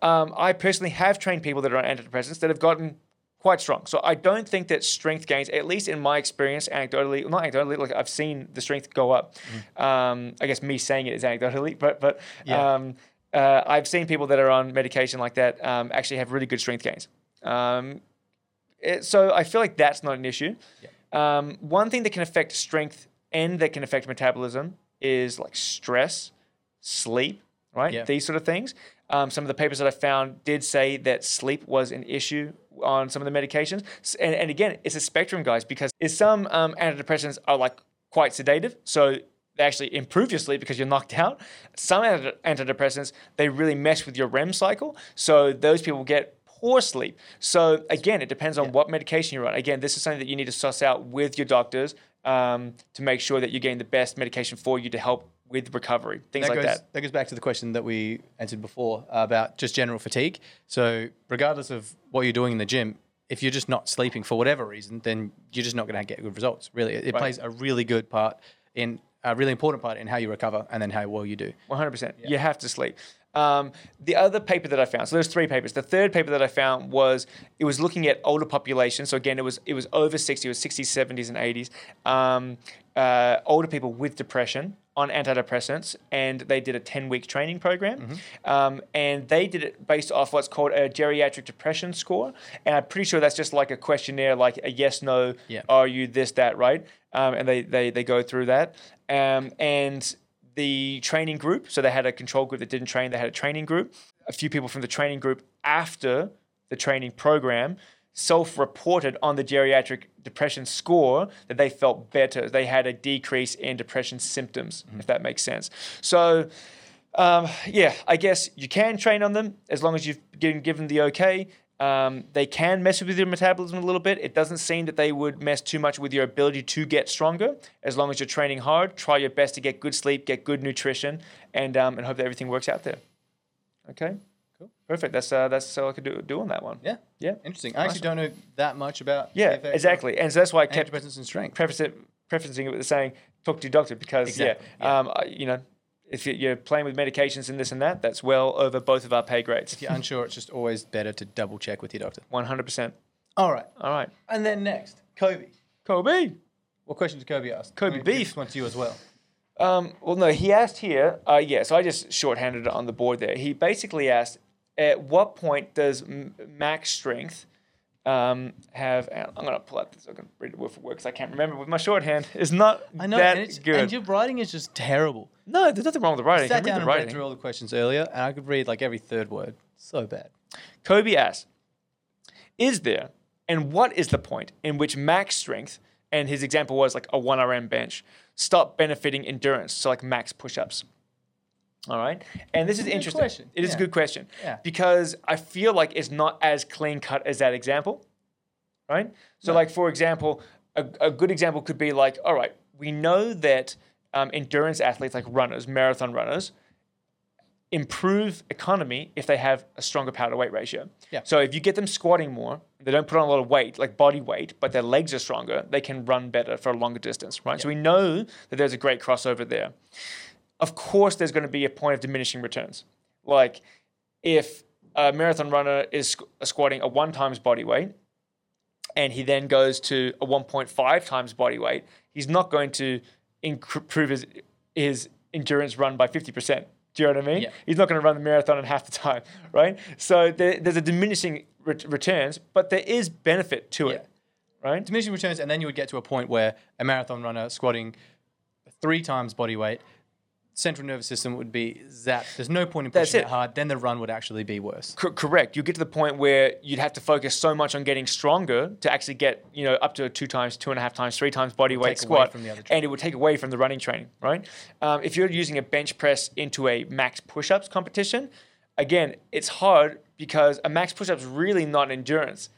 A: um, I personally have trained people that are on antidepressants that have gotten quite strong. So I don't think that strength gains, at least in my experience, anecdotally, not anecdotally, like I've seen the strength go up. Um, I guess me saying it is anecdotally, but but
B: Yeah.
A: um, uh, I've seen people that are on medication like that um, actually have really good strength gains. Um, it- so I feel like that's not an issue. Um, one thing that can affect strength and that can affect metabolism is like stress, sleep, right?
B: Yeah.
A: These sort of things. Um, some of the papers that I found did say that sleep was an issue on some of the medications. And, and again, it's a spectrum, guys, because some um, antidepressants are like quite sedative. So they actually improve your sleep because you're knocked out. Some anti- antidepressants, they really mess with your REM cycle. So those people get poor sleep. So again, it depends on what medication you're on. Again, this is something that you need to suss out with your doctors um, to make sure that you're getting the best medication for you to help with recovery, things
B: that
A: like
B: goes,
A: that.
B: That goes back to the question that we answered before about just general fatigue. So, regardless of what you're doing in the gym, if you're just not sleeping for whatever reason, then you're just not going to get good results. Really, it, it
A: Right.
B: plays a really good part in a really important part in how you recover and then how well you do.
A: One hundred percent. You have to sleep. Um, the other paper that I found, so there's three papers. The third paper that I found was it was looking at older populations. So again, it was it was over 60, it was 60s, 70s, and 80s. Um, uh, older people with depression on antidepressants, and they did a 10 week training program.
B: Mm-hmm.
A: Um, and they did it based off what's called a geriatric depression score. And I'm pretty sure that's just like a questionnaire, like a yes, no,
B: Yeah.
A: are you this, that, right? Um, and they, they, they go through that. Um, and the training group, so they had a control group that didn't train, they had a training group. A few people from the training group after the training program self reported on the geriatric depression score that they felt better. They had a decrease in depression symptoms, if that makes sense. So, um, yeah, I guess you can train on them as long as you've been given the okay. Um, they can mess with your metabolism a little bit. It doesn't seem that they would mess too much with your ability to get stronger. As long as you're training hard, try your best to get good sleep, get good nutrition, and um, and hope that everything works out there. Okay,
B: Cool.
A: perfect. That's uh, that's all I could do, do on that one.
B: Yeah.
A: Yeah.
B: Interesting. I actually don't know that much about
A: Yeah, exactly. And so that's why I kept
B: antidepressants and strength.
A: preface it, prefacing it with saying, talk to your doctor because,
B: Exactly,
A: yeah,
B: yeah.
A: Um, you know, if you- you're playing with medications and this and that, that's well over both of our pay grades.
B: If you're unsure, it's just always better to double check with your doctor.
A: 100%.
B: All right.
A: All right.
B: And then next, Kobe.
A: Kobe.
B: What question did Kobe ask?
A: Kobe
B: Let me give
A: beef.
B: This one to you as well.
A: Um, well, no, he asked here. Uh, yeah, so I just shorthanded it on the board there. He basically asked, at what point does m- max strength um, have? I'm gonna pull out this. I'm gonna read it word for word because I can't remember with my shorthand. It's not
B: I know,
A: that
B: and, it's,
A: good.
B: and your writing is just terrible.
A: no, there's nothing wrong with the writing.
B: I sat
A: I read
B: down and read through all the questions earlier, and I could read like every third word. So bad.
A: Kobe asks, is there, and what is the point in which max strength, and his example was like a 1RM bench, stop benefiting endurance, so like max push ups? All right. And this is interesting.
B: question.
A: It is a good question
B: Yeah.
A: because I feel like it's not as clean cut as that example. Right. So,
B: No.
A: like, for example, a, a good example could be like, all right, we know that um, endurance athletes, like runners, marathon runners, improve economy if they have a stronger power to weight ratio.
B: Yeah.
A: So if you get them squatting more, they don't put on a lot of weight, like body weight, but their legs are stronger, they can run better for a longer distance, right? So we know that there's a great crossover there. Of course, there's going to be a point of diminishing returns. Like if a marathon runner is squatting a one times body weight, and he then goes to a 1.5 times body weight, he's not going to improve his, his endurance run by 50%. Do you know what I mean?
B: Yeah.
A: He's not going to run the marathon in half the time, right? So there, there's a diminishing ret- returns, but there is benefit to it, right?
B: Diminishing returns, and then you would get to a point where a marathon runner squatting three times body weight, central nervous system would be zapped. There's no point in pushing
A: it.
B: it hard. Then the run would actually be worse.
A: Co- correct. You get to the point where you'd have to focus so much on getting stronger to actually get, you know, up to a two times, two and a half times, three times body weight squat,
B: from the other
A: and it would take away from the running training, right? Um, if you're using a bench press into a max push-ups competition, again, it's hard because a max push-ups really not endurance.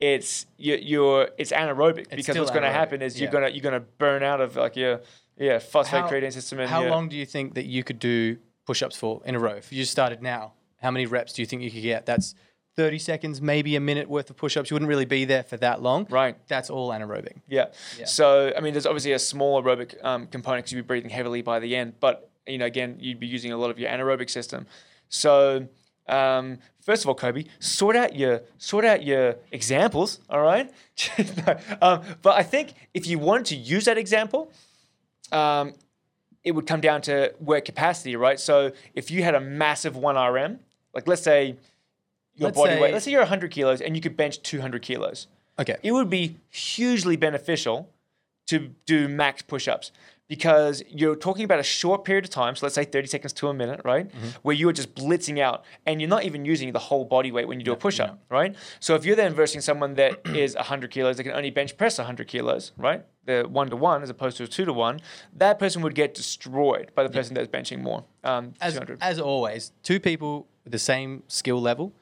A: It's you, you're it's anaerobic because what's going to happen is you're gonna you're gonna burn out of like your yeah phosphate
B: How-
A: creatine system and
B: How long do you think that you could do push-ups for in a row? If you just started now, how many reps do you think you could get? That's 30 seconds, maybe a minute worth of push-ups. You wouldn't really be there for that long.
A: Right.
B: That's all anaerobic.
A: Yeah.
B: Yeah.
A: So, I mean, there's obviously a small aerobic um, component because you'd be breathing heavily by the end, but, you know, again, you'd be using a lot of your anaerobic system. So, um, first of all, Kobe, sort out your sort out your examples, all right? No, um, but I think if you wanted to use that example, um, it would come down to work capacity, right? So if you had a massive 1RM, like let's say your
B: Let's
A: body weight, let's say you're 100 kilos and you could bench 200 kilos
B: Okay.
A: it would be hugely beneficial to do max push-ups because you're talking about a short period of time so let's say 30 seconds to a minute right
B: Mm-hmm.
A: where you are just blitzing out and you're not even using the whole body weight when you do a push-up right? So if you're then versing someone that is 100 kilos that can only bench press 100 kilos right? The one to one as opposed to a two to one that person would get destroyed by the person that's benching more um,
B: As,
A: 200
B: as always, two people with the same skill level,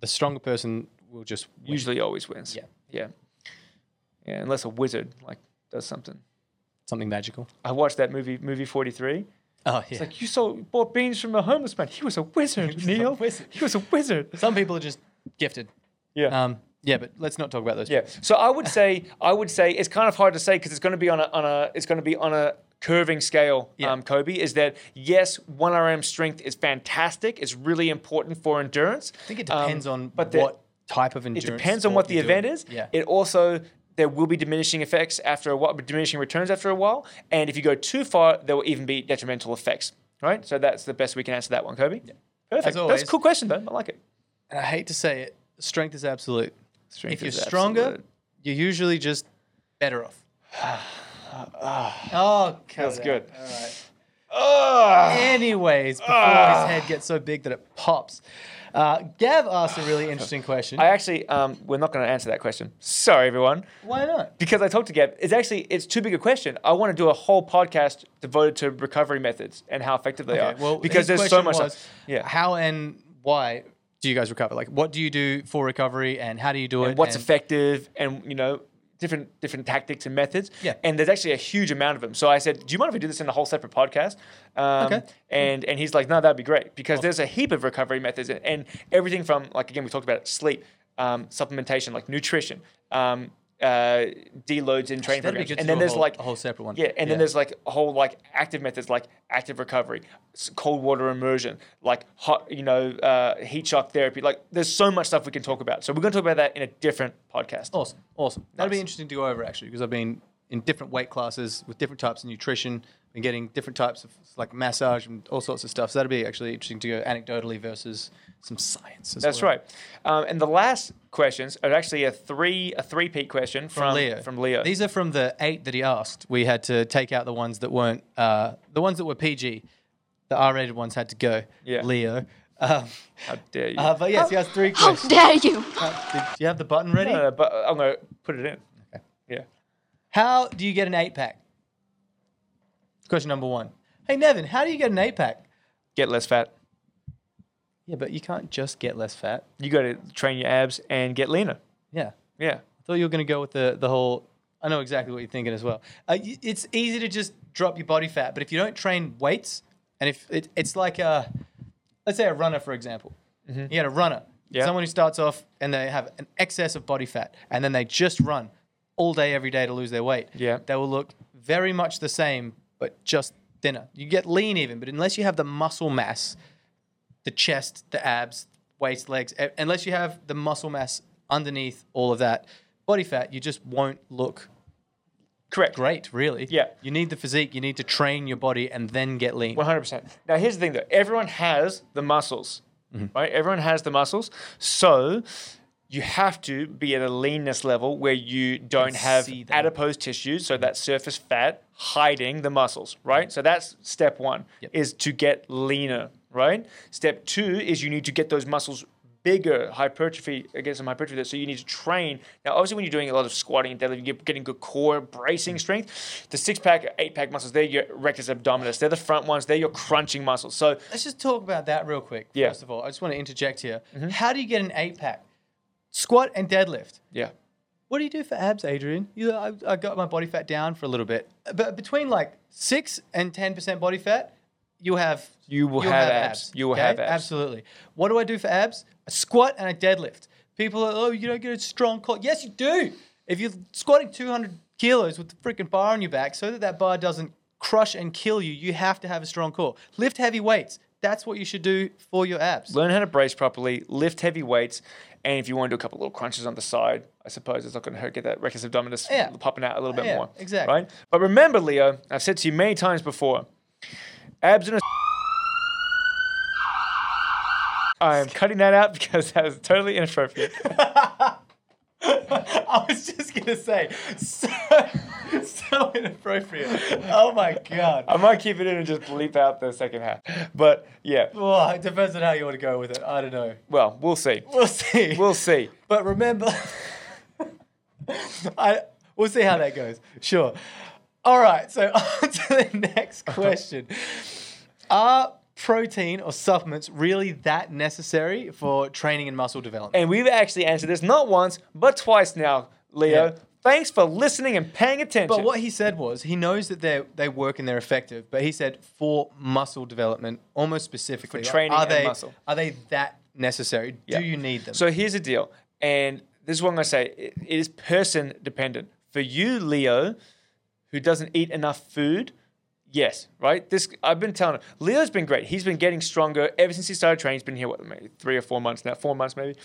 B: the stronger person will just win.
A: usually always wins.
B: Yeah.
A: yeah. Yeah unless a wizard like does something
B: something magical.
A: I watched that movie, movie 43.
B: Oh, yeah.
A: It's like, you saw, bought beans from a homeless man. He was a wizard,
B: was a
A: Neil.
B: wizard.
A: He was a wizard.
B: Some people are just gifted.
A: Yeah.
B: Um, Yeah, but let's not talk about those.
A: Yeah. So I would say I would say it's kind of hard to say because it's going to be on a on a it's going to be on a curving scale.
B: Yeah.
A: Um, Kobe is that yes, one RM strength is fantastic. It's really important for endurance.
B: I think it depends
A: Um,
B: on
A: but the-
B: what type of endurance.
A: It depends on what the event
B: doing.
A: is.
B: Yeah.
A: It also there will be diminishing effects after a while, diminishing returns after a while, and if you go too far, there will even be detrimental effects. Right. So that's the best we can answer that one, Kobe. Yeah. Perfect. That's a cool question, though. I like it.
B: and I hate to say it, strength is absolute.
A: Strength
B: if you're stronger,
A: absolute.
B: you're usually just better off. Ah. oh,
A: that's good.
B: All right.
A: Ah.
B: Anyways, before his head gets so big that it pops, uh, Gav asked a really interesting question.
A: I actually, um, we're not going to answer that question. Sorry, everyone.
B: Why not?
A: because I talked to Gav. it's actually it's too big a question. I want to do a whole podcast devoted to recovery methods and how effective they are.
B: Well,
A: because
B: his
A: there's so
B: question
A: much.
B: was.
A: Yeah.
B: How and why do you guys recover? Like, what do you do for recovery, and how do you do it?
A: and what's
B: and-
A: effective, and you know different different tactics and methods.
B: Yeah.
A: And there's actually a huge amount of them. So I said, do you mind if we do this in a whole separate podcast? Um,
B: Okay.
A: And and he's like, no, that'd be great because there's a heap of recovery methods and, and everything from like again we talked about it, sleep, um, supplementation, like nutrition. Um, uh, deloads in training programs, and then there's
B: whole-
A: like
B: a whole separate one.
A: Yeah, and
B: Yeah.
A: then there's like a whole like active methods like active recovery, cold water immersion, like hot, you know, uh, heat shock therapy. Like there's so much stuff we can talk about. So we're going to talk about that in a different podcast.
B: Awesome, awesome. That'd be interesting to go over actually, because I've been in different weight classes with different types of nutrition, been getting different types of like massage and all sorts of stuff. So that'd be actually interesting to go anecdotally versus some science. as
A: That's
B: well.
A: right. Um, and the last questions are actually a three a three peat question from,
B: From Leo.
A: From Leo.
B: These are from the eight that he asked. We had to take out the ones that weren't uh, the ones that were PG. The R-rated ones had to go.
A: Yeah.
B: Leo. Um,
A: How dare you?
B: uh, but yes, he has three questions.
C: How
B: questions.
C: dare you!
B: Uh, did you have the button ready?
A: No, no, but I'm going to put it in.
B: Okay.
A: Yeah.
B: How do you get an eight pack? Question number one. Hey Nevin, how do you get an eight pack?
A: Get less fat.
B: Yeah, but you can't just get less fat.
A: You got to train your abs and get leaner.
B: Yeah.
A: Yeah.
B: I thought you were going to go with the the whole. I know exactly what you're thinking as well. Uh, y- it's easy to just drop your body fat, but if you don't train weights, and if it, it's like a, let's say a runner for example, you had a runner,
A: Yeah.
B: someone who starts off and they have an excess of body fat, and then they just run all day every day to lose their weight.
A: Yeah.
B: they will look very much the same, but just thinner. You get lean even, but unless you have the muscle mass, the chest, the abs, waist, legs, unless you have the muscle mass underneath all of that body fat, you just won't look
A: Correct.
B: great, really.
A: Yeah.
B: You need the physique, you need to train your body and then get lean.
A: 100%. Now, here's the thing though everyone has the muscles, mm-hmm. right? Everyone has the muscles. So, you have to be at a leanness level where you don't have adipose tissues, so that surface fat hiding the muscles, right? So that's step one
B: Yep.
A: is to get leaner, right? Step two is you need to get those muscles bigger, hypertrophy, uh, get some hypertrophy there. So you need to train. Now, obviously, when you're doing a lot of squatting and deadlifting, you're getting good core bracing mm. strength. The six pack, eight pack muscles, they're your rectus abdominis. They're the front ones. They're your crunching muscles. So
B: Let's just talk about that real quick.
A: Yeah.
B: First of all, I just want to interject here. Mm-hmm. How do you get an eight pack? Squat and deadlift.
A: yeah,
B: What do you do for abs, Adrian? You, I, I got my body fat down for a little bit, but between like six and ten percent body fat, you have
A: You will
B: you'll
A: have abs. You will have abs.
B: Absolutely. What do I do for abs? A squat and a deadlift. People are, oh, you don't get a strong core. Yes, you do. If you're squatting 200 kilos with the freaking bar on your back, so that that bar doesn't crush and kill you, you have to have a strong core. Lift heavy weights. That's what you should do for your abs.
A: learn how to brace properly, lift heavy weights, and if you want to do a couple little crunches on the side, I suppose it's not going to hurt. Get that rectus abdominis
B: Yeah.
A: popping out a little bit
B: Yeah,
A: more.
B: exactly.
A: Right. But remember, Leo, I've said to you many times before, abs in a I am cutting that out because that is totally inappropriate.
B: I was just gonna say, so, so inappropriate. Oh my god.
A: I might keep it in and just bleep out the second half. But yeah,
B: Well, it depends on how you want to go with it. I don't know.
A: well, we'll see.
B: We'll see.
A: We'll see.
B: but remember, I we'll see how that goes. Sure. All right. So on to the next uh-huh. question: Are protein or supplements really that necessary for training and muscle development?
A: And we've actually answered this not once, but twice now, Leo.
B: Yeah.
A: Thanks for listening and paying attention.
B: But what he said was he knows that they they work and they're effective, but he said for muscle development, almost specifically,
A: For training
B: are
A: and
B: they
A: muscle.
B: are they that necessary?
A: Yeah.
B: Do you need them?
A: So here's the deal, and this is what I'm gonna say. It, it is person dependent. For you, Leo, who doesn't eat enough food, yes, right. This I've been telling him. Leo's been great. He's been getting stronger ever since he started training. He's been here what maybe three or four months now. Four months maybe.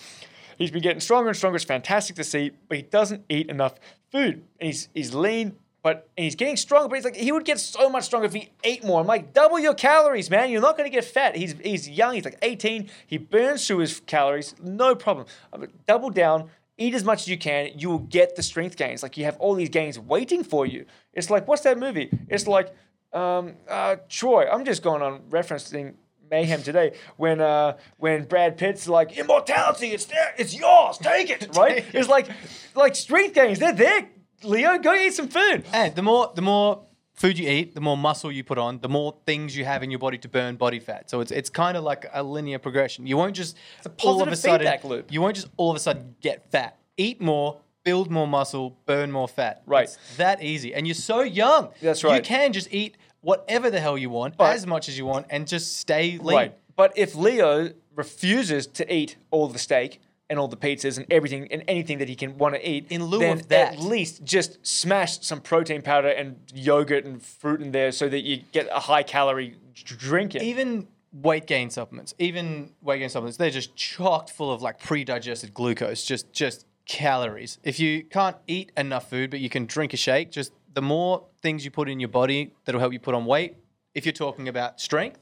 A: He's been getting stronger and stronger. It's fantastic to see, but he doesn't eat enough food. And he's he's lean, but he's getting stronger. But he's like he would get so much stronger if he ate more. I'm like, double your calories, man. You're not going to get fat. He's he's young. He's like 18. He burns through his calories, no problem. Like, double down. Eat as much as you can. You will get the strength gains. Like you have all these gains waiting for you. It's like what's that movie? It's like um, uh, Troy. I'm just going on referencing mayhem today when uh when Brad Pitt's like immortality it's there it's yours take it right it's like like strength gains they're there Leo go eat some food
B: And the more the more food you eat, the more muscle you put on, the more things you have in your body to burn body fat. So it's it's kind of like a linear progression. You won't just all of a sudden
A: loop.
B: you won't just all of a sudden get fat. Eat more, build more muscle, burn more fat.
A: Right.
B: It's that easy. And you're so young.
A: That's right.
B: You can just eat whatever the hell you want,
A: But-
B: as much as you want, and just stay lean.
A: right but if Leo refuses to eat all the steak and all the pizzas and everything and anything that he can want to eat
B: In lieu
A: then
B: of that-
A: at least just smash some protein powder and yogurt and fruit in there so that you get a high calorie drink in.
B: even weight gain supplements, even weight gain supplements, they're just chocked full of like pre-digested glucose, just just calories. If you can't eat enough food, but you can drink a shake, just the more things you put in your body that'll help you put on weight. If you're talking about strength,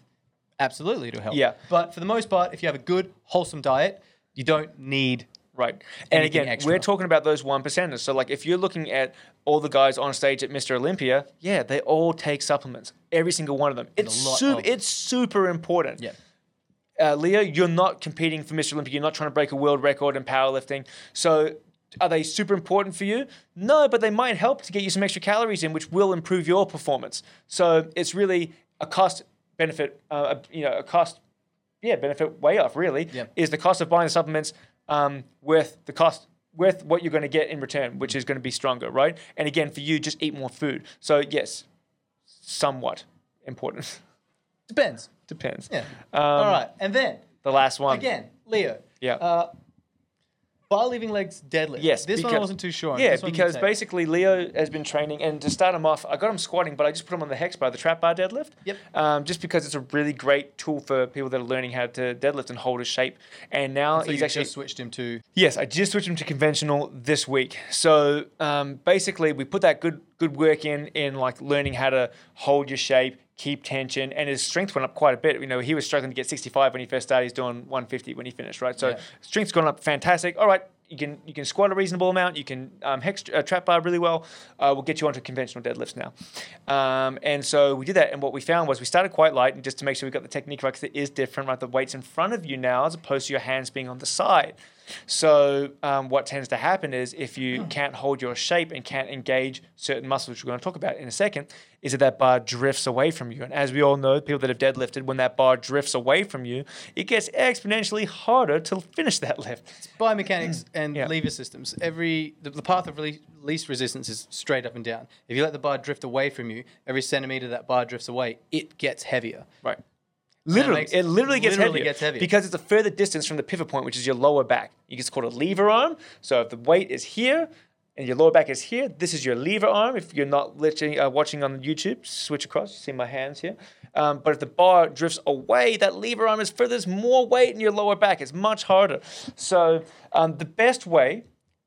B: absolutely it'll help.
A: Yeah.
B: But for the most part, if you have a good, wholesome diet, you don't need
A: Right. And again,
B: extra.
A: we're talking about those one percenters. So, like, if you're looking at all the guys on stage at Mr. Olympia, yeah, they all take supplements. Every single one of them. It's super.
B: of-
A: It's super important.
B: Yeah.
A: Uh, Leo, you're not competing for Mr. Olympia. You're not trying to break a world record in powerlifting. So, are they super important for you? No, but they might help to get you some extra calories in, which will improve your performance. So, it's really a cost benefit. Uh, you know, a cost yeah, benefit way off really
B: Yep.
A: is the cost of buying the supplements um, worth the cost worth what you're going to get in return, which is going to be stronger, right? And again, for you, just eat more food. So yes, somewhat important.
B: depends.
A: Depends.
B: Yeah.
A: Um,
B: All right. And then
A: The last one
B: again, Leo.
A: Yeah.
B: Uh, bar leaving legs deadlift.
A: Yes,
B: This one I wasn't too sure. on.
A: Yeah,
B: This one you
A: because basically Leo has been training, and to start him off, I got him squatting, but I just put him on the hex bar, the trap bar deadlift.
B: Yep.
A: Um, just because it's a really great tool for people that are learning how to deadlift and hold a shape. And now
B: so
A: he's
B: you
A: actually
B: just switched him to
A: Yes, I just switched him to conventional this week. So um, basically, we put that good good work in in like learning how to hold your shape, keep tension, and his strength went up quite a bit. You know, he was struggling to get 65 when he first started. He's doing 150 when he finished, right? So
B: Yeah.
A: strength's gone up fantastic. All right. You can you can squat a reasonable amount. You can um, hex uh, trap bar really well. Uh, we'll get you onto conventional deadlifts now. Um, and so we did that. And what we found was we started quite light, and just to make sure we got the technique right, because it is different. Right, the weight's in front of you now, as opposed to your hands being on the side. So um, what tends to happen is if you can't hold your shape and can't engage certain muscles, which we're going to talk about in a second, is that that bar drifts away from you. And as we all know, people that have deadlifted, when that bar drifts away from you, it gets exponentially harder to finish that lift.
B: It's biomechanics and
A: Yeah.
B: lever systems. Every the, the path of least resistance is straight up and down. If you let the bar drift away from you, every centimeter that bar drifts away, it gets heavier.
A: Right. Literally,
B: makes-
A: it literally gets
B: literally
A: heavier
B: gets heavier.
A: because it's a further distance from the pivot point, which is your lower back. You it's called a lever arm. So if the weight is here and your lower back is here, this is your lever arm. If you're not literally uh, watching on YouTube, switch across. You see my hands here. Um, but if the bar drifts away, that lever arm is further. There's more weight in your lower back. It's much harder. So um, the best way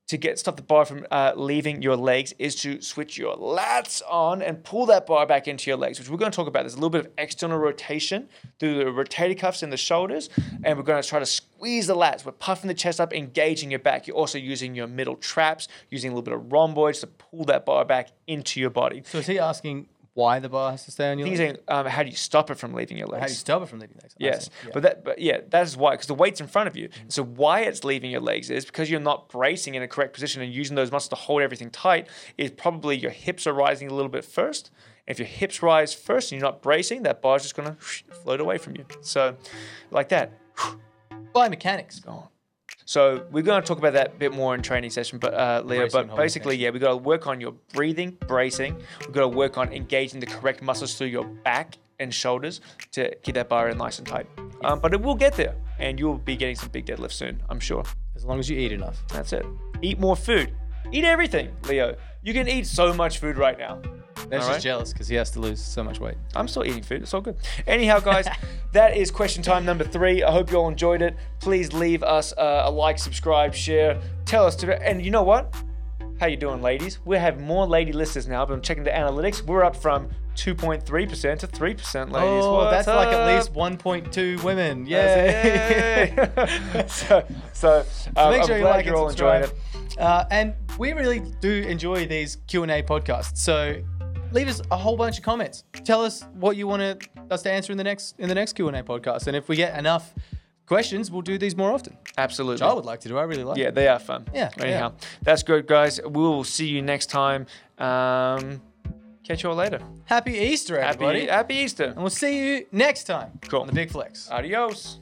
A: to get stop the bar from uh, leaving your legs is to switch your lats on and pull that bar back into your legs, which we're going to talk about. There's a little bit of external rotation through the rotator cuffs in the shoulders, and we're going to try to squeeze the lats. We're puffing the chest up, engaging your back. You're also using your middle traps, using a little bit of rhomboids to pull that bar back into your body.
B: So is he asking why the bar has to stay on your
A: He's
B: legs?
A: saying, um, how do you stop it from leaving your legs?
B: How do you stop it from leaving your legs?
A: Yes.
B: Yeah.
A: but that, but yeah, that's why because the weight's in front of you. So why it's leaving your legs is because you're not bracing in a correct position and using those muscles to hold everything tight. Is probably your hips are rising a little bit first. If your hips rise first and you're not bracing, that bar's just gonna float away from you. So, like that.
B: biomechanics.
A: Gone. So we're going to talk about that a bit more in training session, but uh, Leo.
B: Bracing
A: But basically, yeah, we got to work on your breathing, bracing. We've got to work on engaging the correct muscles through your back and shoulders to keep that bar in nice and tight. Um, but it will get there, and you'll be getting some big deadlifts soon, I'm sure.
B: As long as you eat enough.
A: That's it. Eat more food. Eat everything, Leo. You can eat so much food right now.
B: That's
A: All
B: just
A: right.
B: jealous because he has to lose so much weight.
A: I'm still eating food. It's all good. Anyhow, guys, that is question time number three. I hope you all enjoyed it. Please leave us uh, a like, subscribe, share. Tell us to. And you know what? How you doing, ladies? We have more lady listeners now. But I'm checking the analytics. We're up from 2.3% to 3%, ladies.
B: Oh,
A: What's
B: that's like at least 1.2 women.
A: Yeah. So, so, um,
B: Make
A: I'm
B: sure you
A: glad
B: like
A: you're all enjoying it.
B: Uh, and we really do enjoy these Q and A podcasts. So leave us a whole bunch of comments. Tell us what you want us to answer in the next in the next Q and A podcast. And if we get enough questions, we'll do these more often.
A: Absolutely.
B: Which I would like to do. I really like.
A: Yeah, they are fun.
B: Yeah,
A: Anyhow, that's good, guys. We will see you next time. Um, catch you all later.
B: Happy Easter, everybody.
A: Happy, happy Easter.
B: and we'll see you next time
A: Cool.
B: on the Big Flex.
A: Adios.